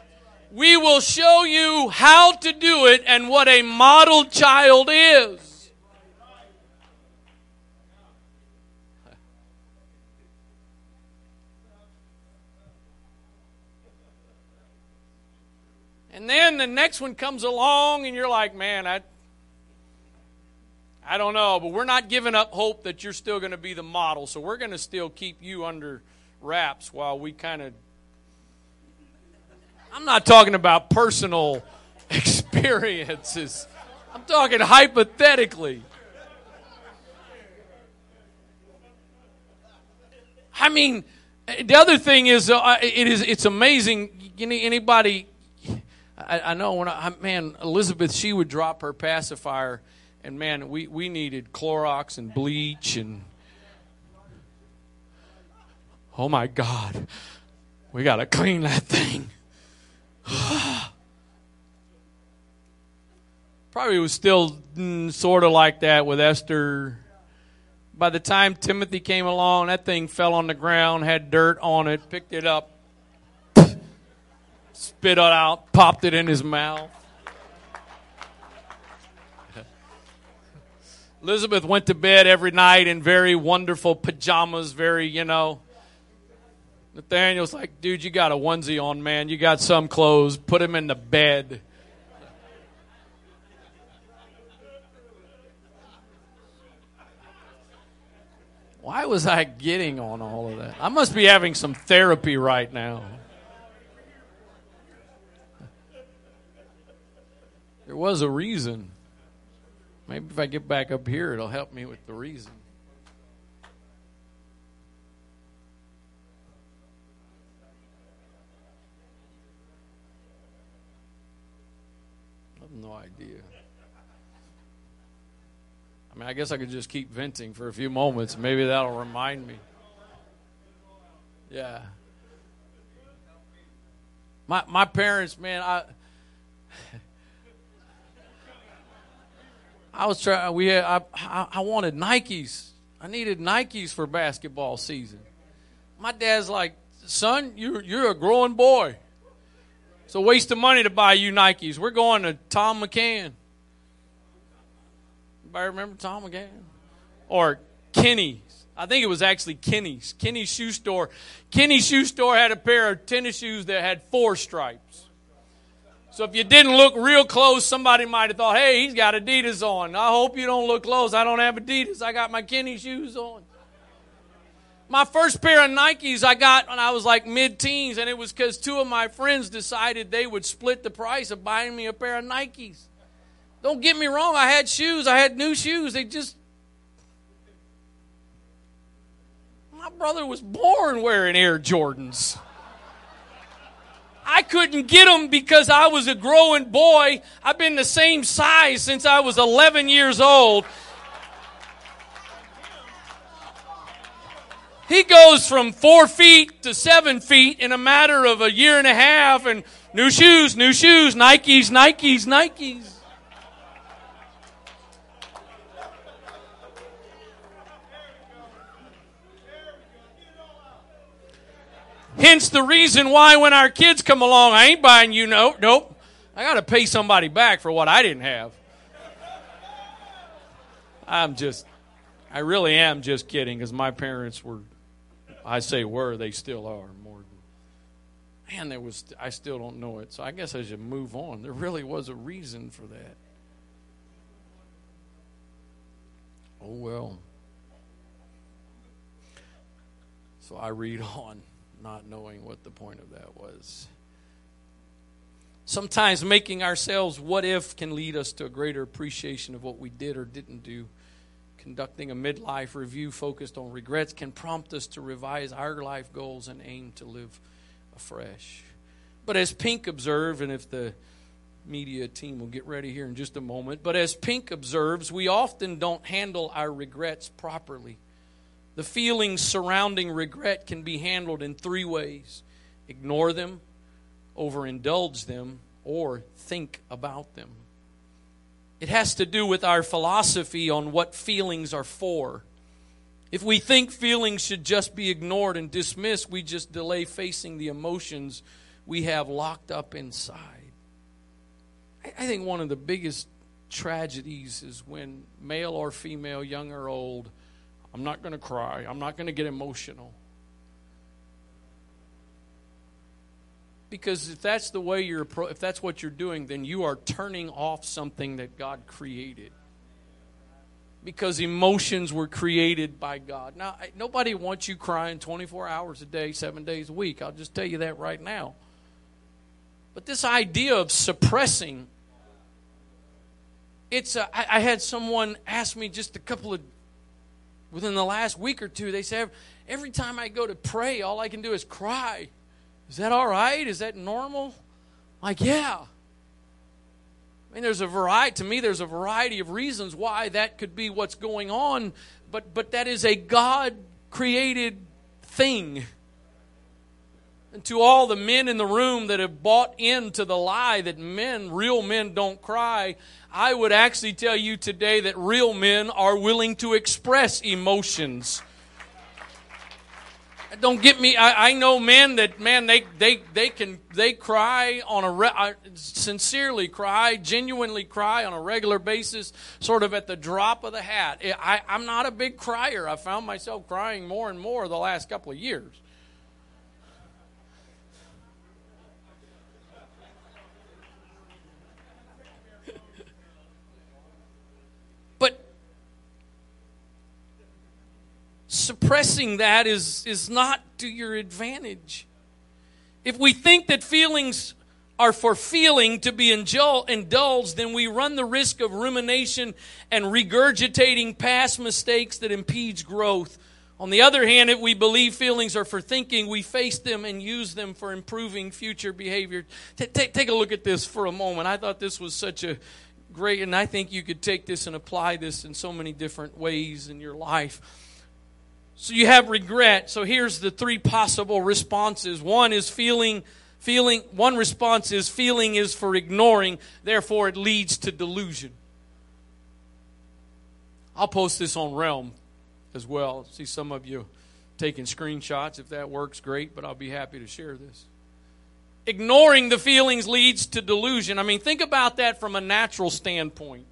we will show you how to do it and what a model child is. And then the next one comes along, and you're like, man, I, I don't know, but we're not giving up hope that you're still going to be the model. So we're going to still keep you under wraps while we kind of I'm not talking about personal experiences. I'm talking hypothetically. I mean, the other thing is, uh, it is it's amazing. Anybody, I, I know when I man Elizabeth, she would drop her pacifier, and man, we we needed Clorox and bleach and. Oh my God, we got to clean that thing. Probably was still mm, sort of like that with Esther. By the time Timothy came along, that thing fell on the ground, had dirt on it, picked it up, spit it out, popped it in his mouth. Elizabeth went to bed every night in very wonderful pajamas, very, you know, Nathaniel's like, dude, you got a onesie on, man. You got some clothes. Put him in the bed. Why was I getting on all of that? I must be having some therapy right now. There was a reason. Maybe if I get back up here, it'll help me with the reason. I have no idea. I mean, I guess I could just keep venting for a few moments. Maybe that'll remind me. Yeah. My my parents, man, I I was trying. We had, I, I wanted Nikes. I needed Nikes for basketball season. My dad's like, son, you're you're a growing boy. It's a waste of money to buy you Nikes. We're going to Thom McAn. Anybody remember Thom McAn? Or Kinney's. I think it was actually Kinney's. Kinney's shoe store. Kinney's shoe store had a pair of tennis shoes that had four stripes. So if you didn't look real close, somebody might have thought, hey, he's got Adidas on. I hope you don't look close. I don't have Adidas. I got my Kinney shoes on. My first pair of Nikes I got when I was like mid teens, and it was because two of my friends decided they would split the price of buying me a pair of Nikes. Don't get me wrong, I had shoes, I had new shoes. They just. My brother was born wearing Air Jordans. I couldn't get them because I was a growing boy. I've been the same size since I was 11 years old. He goes from four feet to seven feet in a matter of a year and a half, and new shoes, new shoes, Nikes, Nikes, Nikes. Hence the reason why when our kids come along, I ain't buying you no, nope. I got to pay somebody back for what I didn't have. I'm just, I really am just kidding because my parents were I say were, they still are more than. Man, there was, I still don't know it. So I guess as you move on, there really was a reason for that. Oh, well. So I read on, not knowing what the point of that was. Sometimes making ourselves what if can lead us to a greater appreciation of what we did or didn't do conducting a midlife review focused on regrets can prompt us to revise our life goals and aim to live afresh. But as Pink observed, and if the media team will get ready here in just a moment, but as Pink observes, we often don't handle our regrets properly. The feelings surrounding regret can be handled in three ways ignore them, overindulge them, or think about them. It has to do with our philosophy on what feelings are for. If we think feelings should just be ignored and dismissed, we just delay facing the emotions we have locked up inside. I think one of the biggest tragedies is when male or female, young or old, I'm not going to cry, I'm not going to get emotional. Because if that's the way you're, if that's what you're doing, then you are turning off something that God created. Because emotions were created by God. Now, nobody wants you crying 24 hours a day, seven days a week. I'll just tell you that right now. But this idea of suppressing, it's. I had someone ask me just a couple of, within the last week or two. They said every time I go to pray, all I can do is cry. Is that all right? Is that normal? Like, yeah. I mean, there's a variety, to me, there's a variety of reasons why that could be what's going on, but, but that is a God created thing. And to all the men in the room that have bought into the lie that men, real men, don't cry, I would actually tell you today that real men are willing to express emotions don't get me. I, I know men that man they they they can they cry on a re, sincerely cry, genuinely cry on a regular basis, sort of at the drop of the hat. I, I'm not a big crier. I found myself crying more and more the last couple of years. Suppressing that is, is not to your advantage. If we think that feelings are for feeling to be indulged, then we run the risk of rumination and regurgitating past mistakes that impedes growth. On the other hand, if we believe feelings are for thinking, we face them and use them for improving future behavior. T- t- take a look at this for a moment. I thought this was such a great, and I think you could take this and apply this in so many different ways in your life. So you have regret. So here's the three possible responses. One is feeling feeling one response is feeling is for ignoring, therefore it leads to delusion. I'll post this on Realm as well. See some of you taking screenshots. If that works, great, but I'll be happy to share this. Ignoring the feelings leads to delusion. I mean, think about that from a natural standpoint.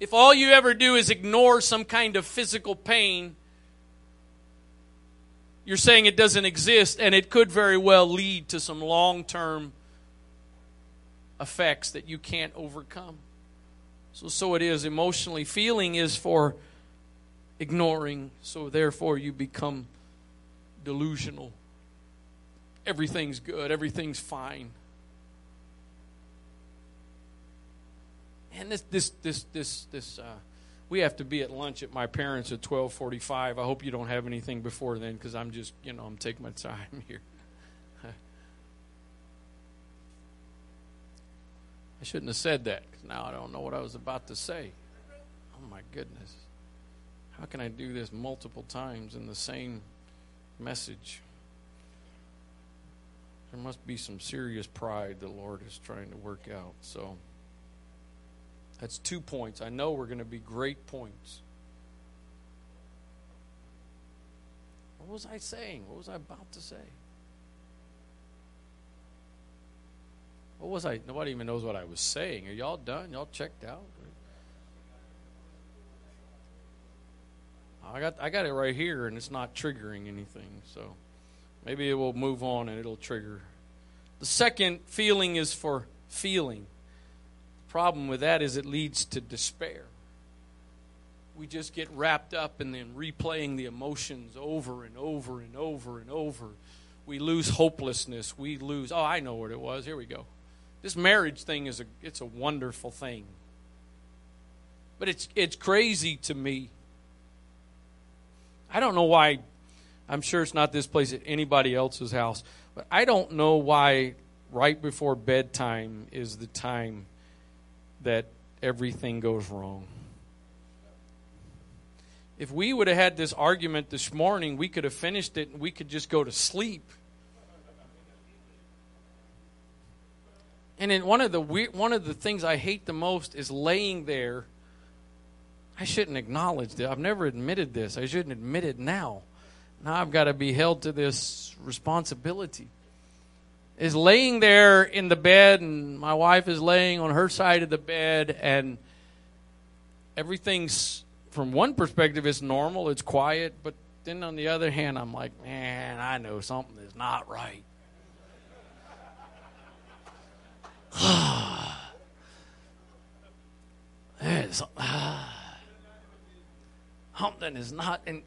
If all you ever do is ignore some kind of physical pain, you're saying it doesn't exist, and it could very well lead to some long term effects that you can't overcome. So, so it is emotionally. Feeling is for ignoring, so therefore you become delusional. Everything's good, everything's fine. And this this this this this uh, we have to be at lunch at my parents at 12:45. I hope you don't have anything before then cuz I'm just, you know, I'm taking my time here. I shouldn't have said that cuz now I don't know what I was about to say. Oh my goodness. How can I do this multiple times in the same message? There must be some serious pride the Lord is trying to work out. So that's two points. I know we're going to be great points. What was I saying? What was I about to say? What was I? Nobody even knows what I was saying. Are y'all done? Y'all checked out? I got I got it right here, and it's not triggering anything. So maybe it will move on and it'll trigger. The second feeling is for feeling problem with that is it leads to despair. We just get wrapped up in then replaying the emotions over and over and over and over. We lose hopelessness. We lose, oh, I know what it was. Here we go. This marriage thing is a it's a wonderful thing. But it's it's crazy to me. I don't know why I'm sure it's not this place at anybody else's house, but I don't know why right before bedtime is the time that everything goes wrong. If we would have had this argument this morning, we could have finished it and we could just go to sleep. And then one of the weird, one of the things I hate the most is laying there. I shouldn't acknowledge that. I've never admitted this. I shouldn't admit it now. Now I've got to be held to this responsibility. Is laying there in the bed, and my wife is laying on her side of the bed, and everything's from one perspective it's normal, it's quiet, but then on the other hand, I'm like, man, I know something is not right. There's, something is not, and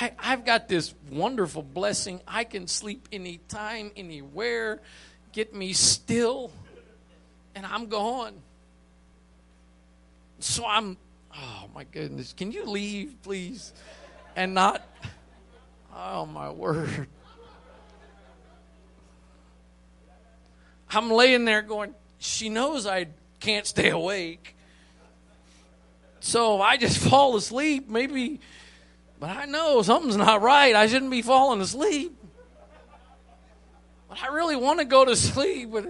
I, I've got this wonderful blessing. I can sleep anytime, anywhere, get me still, and I'm gone. So I'm, oh my goodness, can you leave, please? And not, oh my word. I'm laying there going, she knows I can't stay awake. So I just fall asleep. Maybe, but I know something's not right. I shouldn't be falling asleep. But I really want to go to sleep. But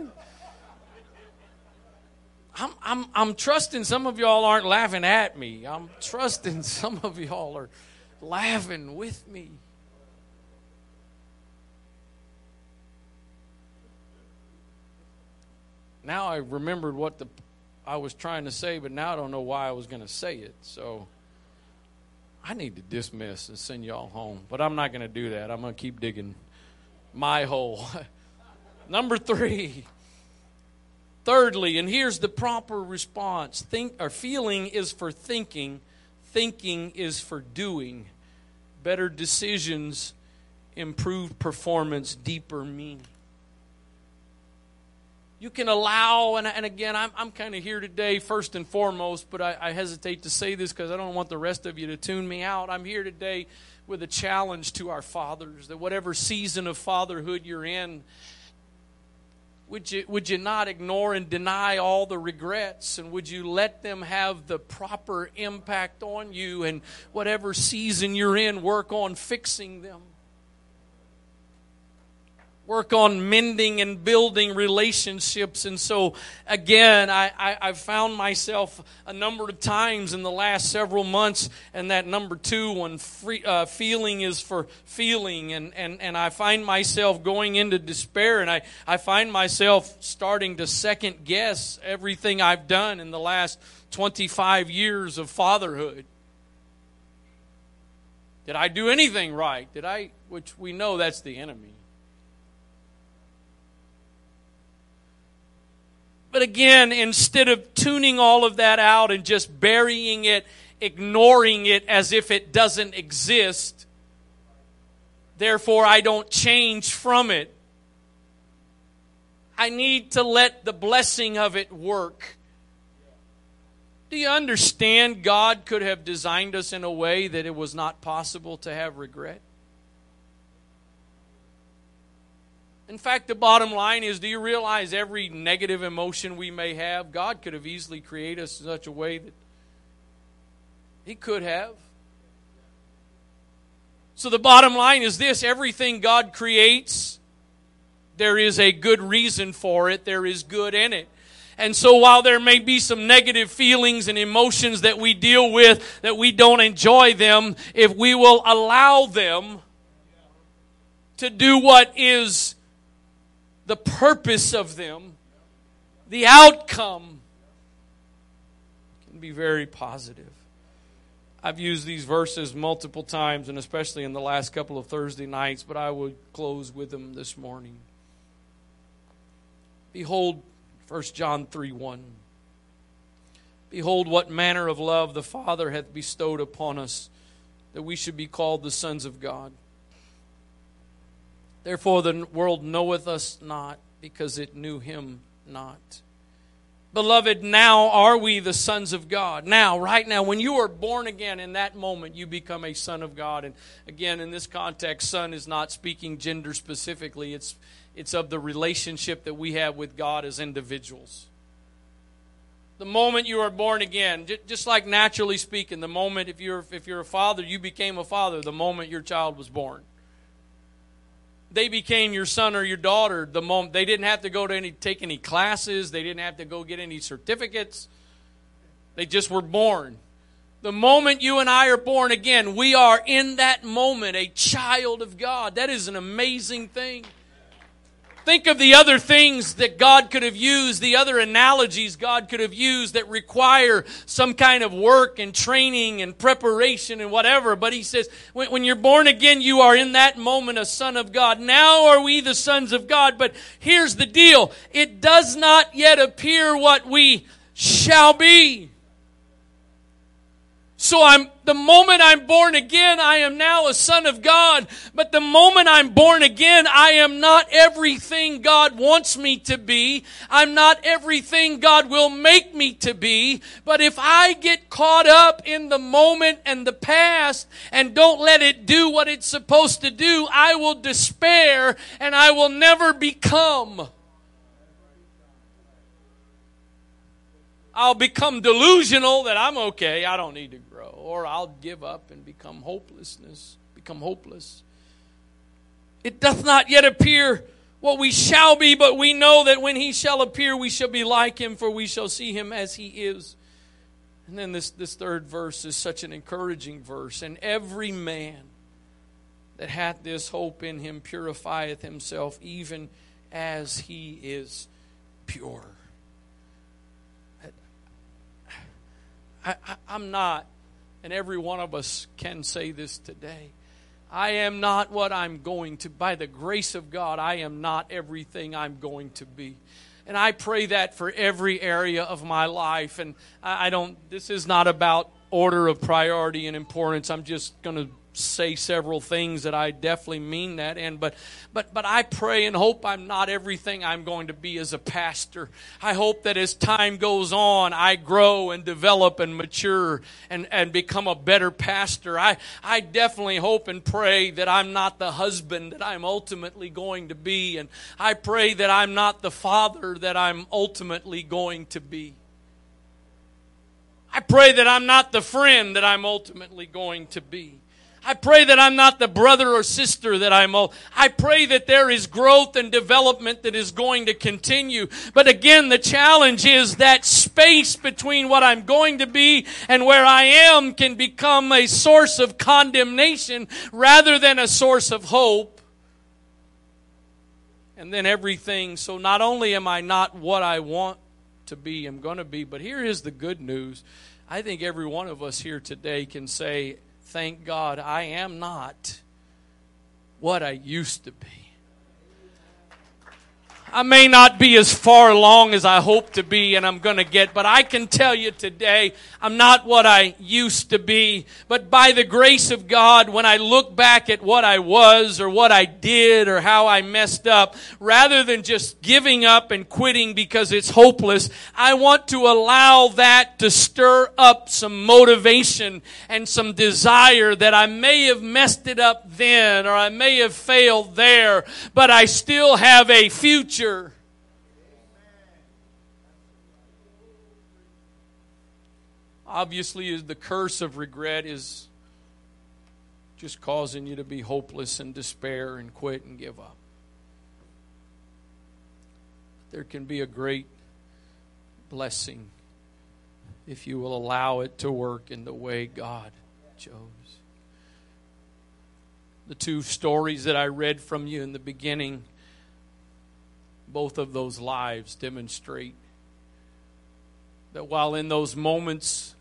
I'm, I'm, I'm trusting some of y'all aren't laughing at me. I'm trusting some of y'all are laughing with me. now I remembered what the I was trying to say, but now I don't know why I was going to say it. So I need to dismiss and send y'all home. But I'm not going to do that. I'm going to keep digging my hole. Number three. Thirdly, and here's the proper response: think or feeling is for thinking, thinking is for doing. Better decisions, improved performance, deeper meaning you can allow, and, and again, I'm, I'm kind of here today first and foremost, but I, I hesitate to say this because I don't want the rest of you to tune me out. I'm here today with a challenge to our fathers that whatever season of fatherhood you're in, would you, would you not ignore and deny all the regrets? And would you let them have the proper impact on you? And whatever season you're in, work on fixing them work on mending and building relationships. And so, again, I, I, I, found myself a number of times in the last several months, and that number two one, free, uh, feeling is for feeling. And, and, and I find myself going into despair, and I, I find myself starting to second guess everything I've done in the last 25 years of fatherhood. Did I do anything right? Did I, which we know that's the enemy. But again, instead of tuning all of that out and just burying it, ignoring it as if it doesn't exist, therefore I don't change from it. I need to let the blessing of it work. Do you understand God could have designed us in a way that it was not possible to have regret? In fact, the bottom line is do you realize every negative emotion we may have, God could have easily created us in such a way that He could have. So the bottom line is this everything God creates, there is a good reason for it, there is good in it. And so while there may be some negative feelings and emotions that we deal with, that we don't enjoy them, if we will allow them to do what is the purpose of them, the outcome can be very positive. I've used these verses multiple times, and especially in the last couple of Thursday nights, but I would close with them this morning. Behold, 1 John 3 1. Behold, what manner of love the Father hath bestowed upon us, that we should be called the sons of God. Therefore, the world knoweth us not because it knew him not. Beloved, now are we the sons of God. Now, right now, when you are born again, in that moment, you become a son of God. And again, in this context, son is not speaking gender specifically, it's, it's of the relationship that we have with God as individuals. The moment you are born again, just like naturally speaking, the moment if you're, if you're a father, you became a father the moment your child was born they became your son or your daughter the moment they didn't have to go to any take any classes they didn't have to go get any certificates. They just were born. The moment you and i are born again we are in that moment a child of god. That is an amazing thing Think of the other things that God could have used, the other analogies God could have used that require some kind of work and training and preparation and whatever. But he says, when, when, you're born again, you are in that moment a son of God. Now are we the sons of God. But here's the deal. It does not yet appear what we shall be. So I'm, the moment I'm born again, I am now a son of God. But the moment I'm born again, I am not everything God wants me to be. I'm not everything God will make me to be. But if I get caught up in the moment and the past and don't let it do what it's supposed to do, I will despair and I will never become. I'll become delusional that I'm okay. I don't need to grow. Or I'll give up and become hopelessness, become hopeless. It doth not yet appear what we shall be, but we know that when he shall appear, we shall be like him, for we shall see him as he is. And then this, this third verse is such an encouraging verse. And every man that hath this hope in him purifieth himself, even as he is pure. I, am not, and every one of us can say this today. I am not what I'm going to. By the grace of God, I am not everything I'm going to be. And I pray that for every area of my life. And I don't, this is not about order of priority and importance. I'm just going to say several things that I definitely mean that and but but but I pray and hope I'm not everything I'm going to be as a pastor. I hope that as time goes on, I grow and develop and mature and, and become a better pastor. I, I definitely hope and pray that I'm not the husband that I'm ultimately going to be, and I pray that I'm not the father that I'm ultimately going to be. I pray that I'm not the friend that I'm ultimately going to be. I pray that I'm not the brother or sister that I'm. Old. I pray that there is growth and development that is going to continue. But again, the challenge is that space between what I'm going to be and where I am can become a source of condemnation rather than a source of hope. And then everything. So not only am I not what I want to be, I'm going to be, but here is the good news. I think every one of us here today can say, thank God I am not what I used to be. I may not be as far along as I hope to be and I'm going to get, but I can tell you today, I'm not what I used to be. But by the grace of God, when I look back at what I was or what I did or how I messed up, rather than just giving up and quitting because it's hopeless, I want to allow that to stir up some motivation and some desire that I may have messed it up then or I may have failed there, but I still have a future future. Obviously, the curse of regret is just causing you to be hopeless and despair and quit and give up. There can be a great blessing if you will allow it to work in the way God chose. The two stories that I read from you in the beginning both of those lives demonstrate that while in those moments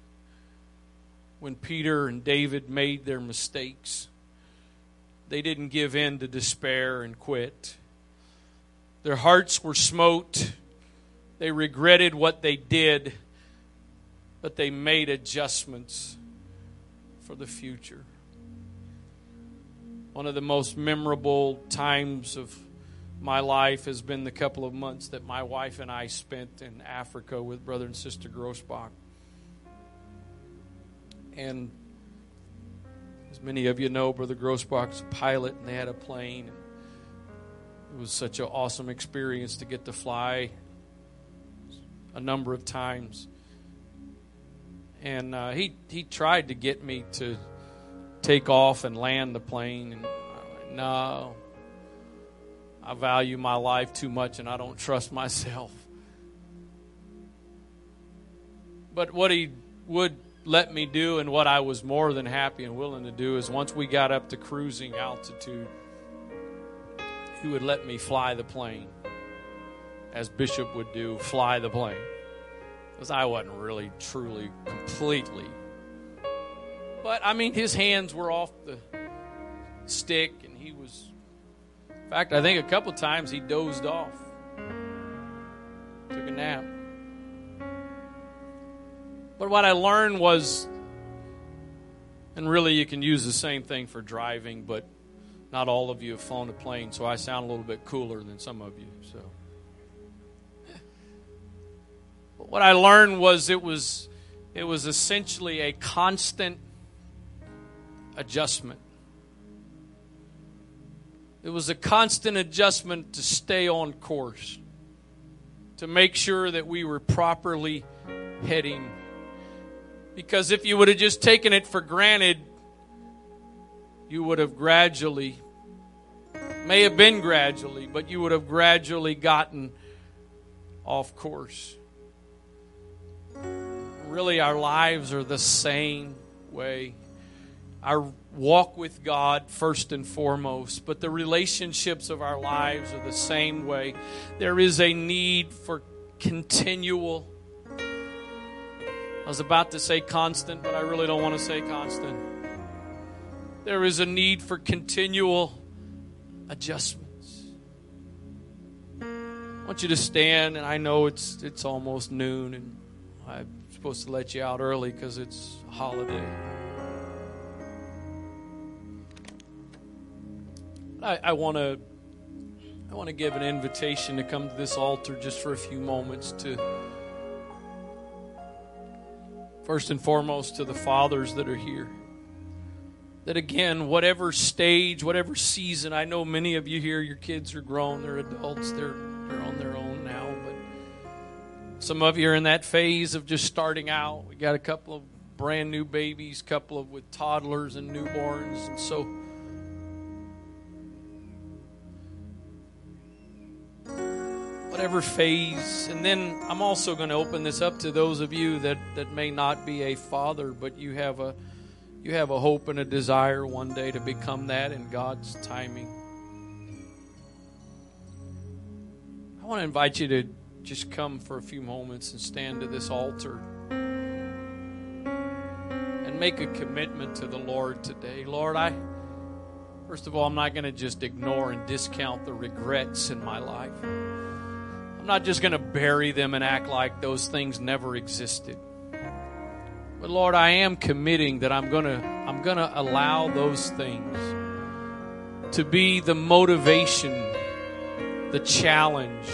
when Peter and David made their mistakes, they didn't give in to despair and quit. Their hearts were smote. They regretted what they did, but they made adjustments for the future. One of the most memorable times of my life has been the couple of months that my wife and I spent in Africa with Brother and Sister Grossbach. And as many of you know, Brother Grossbach's a pilot, and they had a plane. It was such an awesome experience to get to fly a number of times. And uh, he he tried to get me to take off and land the plane, and no, I value my life too much and I don't trust myself. But what he would let me do and what I was more than happy and willing to do is once we got up to cruising altitude, he would let me fly the plane, as Bishop would do, fly the plane. Because I wasn't really, truly, completely. But I mean, his hands were off the stick and he was in fact, I think a couple times he dozed off, took a nap. But what I learned was, and really you can use the same thing for driving, but not all of you have flown a plane, so I sound a little bit cooler than some of you. So, but what I learned was it was it was essentially a constant adjustment. It was a constant adjustment to stay on course, to make sure that we were properly heading. Because if you would have just taken it for granted, you would have gradually, may have been gradually, but you would have gradually gotten off course. Really, our lives are the same way our walk with God first and foremost, but the relationships of our lives are the same way. There is a need for continual. I was about to say constant, but I really don't want to say constant. There is a need for continual adjustments. I want you to stand, and I know it's it's almost noon, and I'm supposed to let you out early because it's a holiday. I, I want to I want to give an invitation to come to this altar just for a few moments to first and foremost to the fathers that are here. That again, whatever stage, whatever season, I know many of you here, your kids are grown, they're adults, they're they're on their own now, but some of you are in that phase of just starting out. We got a couple of brand new babies, couple of with toddlers and newborns, and so whatever phase. And then I'm also going to open this up to those of you that, that may not be a father, but you have a you have a hope and a desire one day to become that in God's timing. I want to invite you to just come for a few moments and stand to this altar and make a commitment to the Lord today. Lord, I first of all, I'm not going to just ignore and discount the regrets in my life. I'm not just going to bury them and act like those things never existed. But Lord, I am committing that I'm going to I'm going to allow those things to be the motivation, the challenge.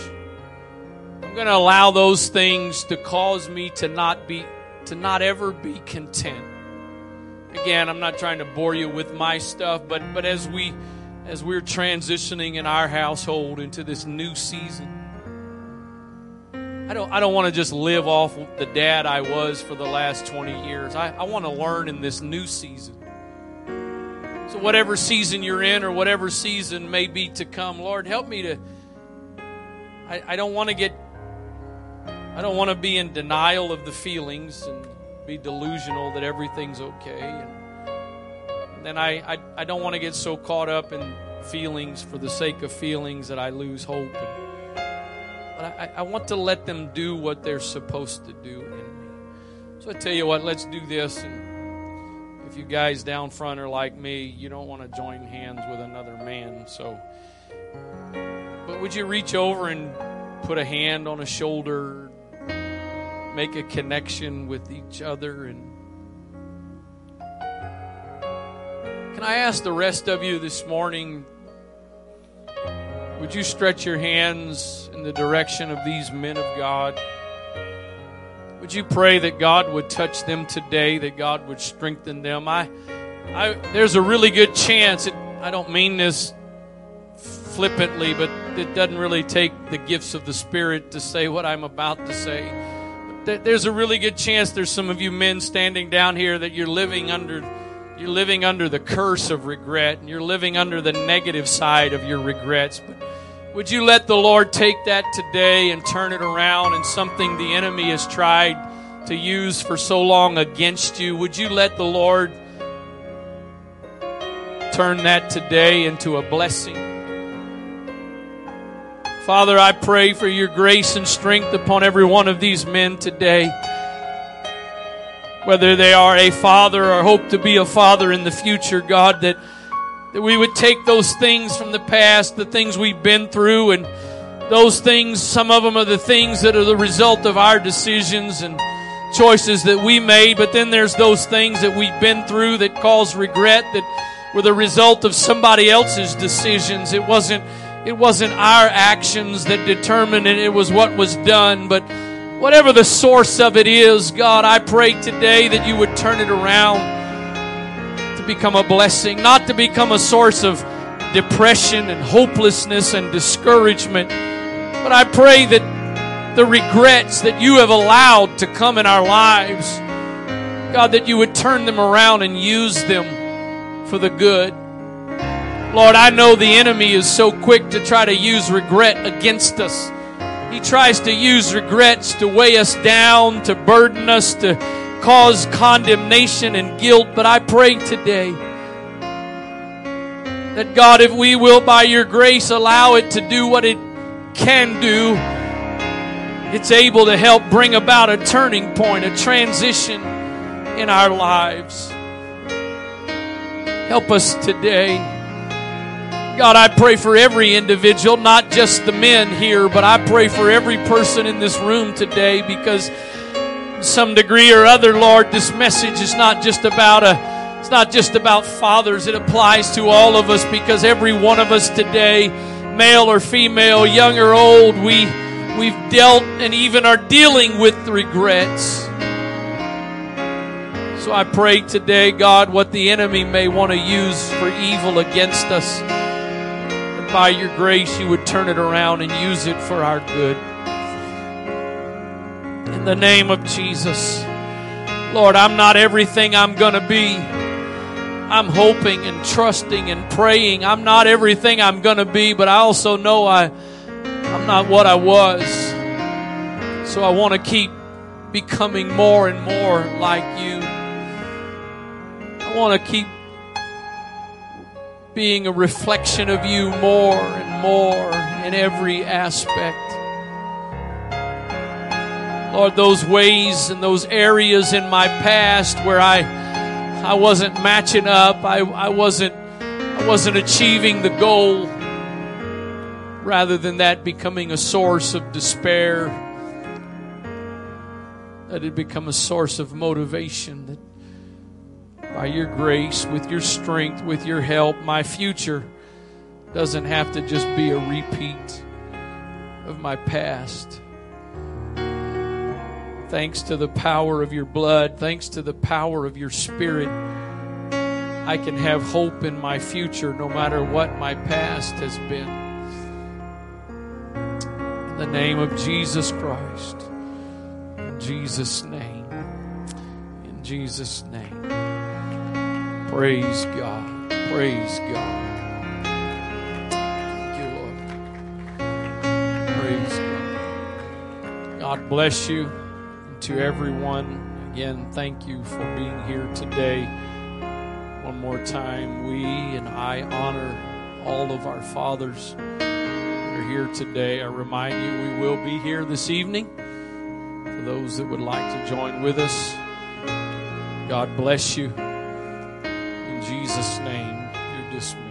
I'm going to allow those things to cause me to not be to not ever be content. Again, I'm not trying to bore you with my stuff, but but as we as we're transitioning in our household into this new season, I don't, I don't want to just live off the dad I was for the last 20 years. I, I want to learn in this new season. So, whatever season you're in or whatever season may be to come, Lord, help me to. I, I don't want to get. I don't want to be in denial of the feelings and be delusional that everything's okay. And, then I, I, I don't want to get so caught up in feelings for the sake of feelings that I lose hope. And, but I, I want to let them do what they're supposed to do in me. So I tell you what, let's do this. And if you guys down front are like me, you don't want to join hands with another man. So, but would you reach over and put a hand on a shoulder, make a connection with each other, and can I ask the rest of you this morning? Would you stretch your hands in the direction of these men of God? Would you pray that God would touch them today, that God would strengthen them? I, I there's a really good chance. It, I don't mean this flippantly, but it doesn't really take the gifts of the Spirit to say what I'm about to say. There's a really good chance there's some of you men standing down here that you're living under you're living under the curse of regret and you're living under the negative side of your regrets. But would you let the Lord take that today and turn it around and something the enemy has tried to use for so long against you? Would you let the Lord turn that today into a blessing? Father, I pray for your grace and strength upon every one of these men today whether they are a father or hope to be a father in the future, God, that, that we would take those things from the past, the things we've been through, and those things, some of them are the things that are the result of our decisions and choices that we made, but then there's those things that we've been through that cause regret that were the result of somebody else's decisions. It wasn't, it wasn't our actions that determined it, it was what was done, but Whatever the source of it is, God, I pray today that you would turn it around to become a blessing, not to become a source of depression and hopelessness and discouragement. But I pray that the regrets that you have allowed to come in our lives, God, that you would turn them around and use them for the good. Lord, I know the enemy is so quick to try to use regret against us. He tries to use regrets to weigh us down, to burden us, to cause condemnation and guilt. But I pray today that God, if we will, by your grace, allow it to do what it can do, it's able to help bring about a turning point, a transition in our lives. Help us today. God, I pray for every individual, not just the men here, but I pray for every person in this room today because some degree or other, Lord, this message is not just about a it's not just about fathers. It applies to all of us because every one of us today, male or female, young or old, we we've dealt and even are dealing with regrets. So I pray today, God, what the enemy may want to use for evil against us by your grace, you would turn it around and use it for our good. In the name of Jesus. Lord, I'm not everything I'm going to be. I'm hoping and trusting and praying. I'm not everything I'm going to be, but I also know I, I'm not what I was. So I want to keep becoming more and more like you. I want to keep being a reflection of you more and more in every aspect. Lord, those ways and those areas in my past where I I wasn't matching up, I, I wasn't I wasn't achieving the goal. Rather than that becoming a source of despair, that it become a source of motivation that by your grace, with your strength, with your help, my future doesn't have to just be a repeat of my past. Thanks to the power of your blood, thanks to the power of your spirit, I can have hope in my future no matter what my past has been. In the name of Jesus Christ. In Jesus' name. In Jesus' name. Praise God. Praise God. Thank you, Lord. Praise God. God bless you. To everyone, again, thank you for being here today. One more time, we and I honor all of our fathers that are here today. I remind you, we will be here this evening. For those that would like to join with us, God bless you. In Jesus' name, you're dismissed.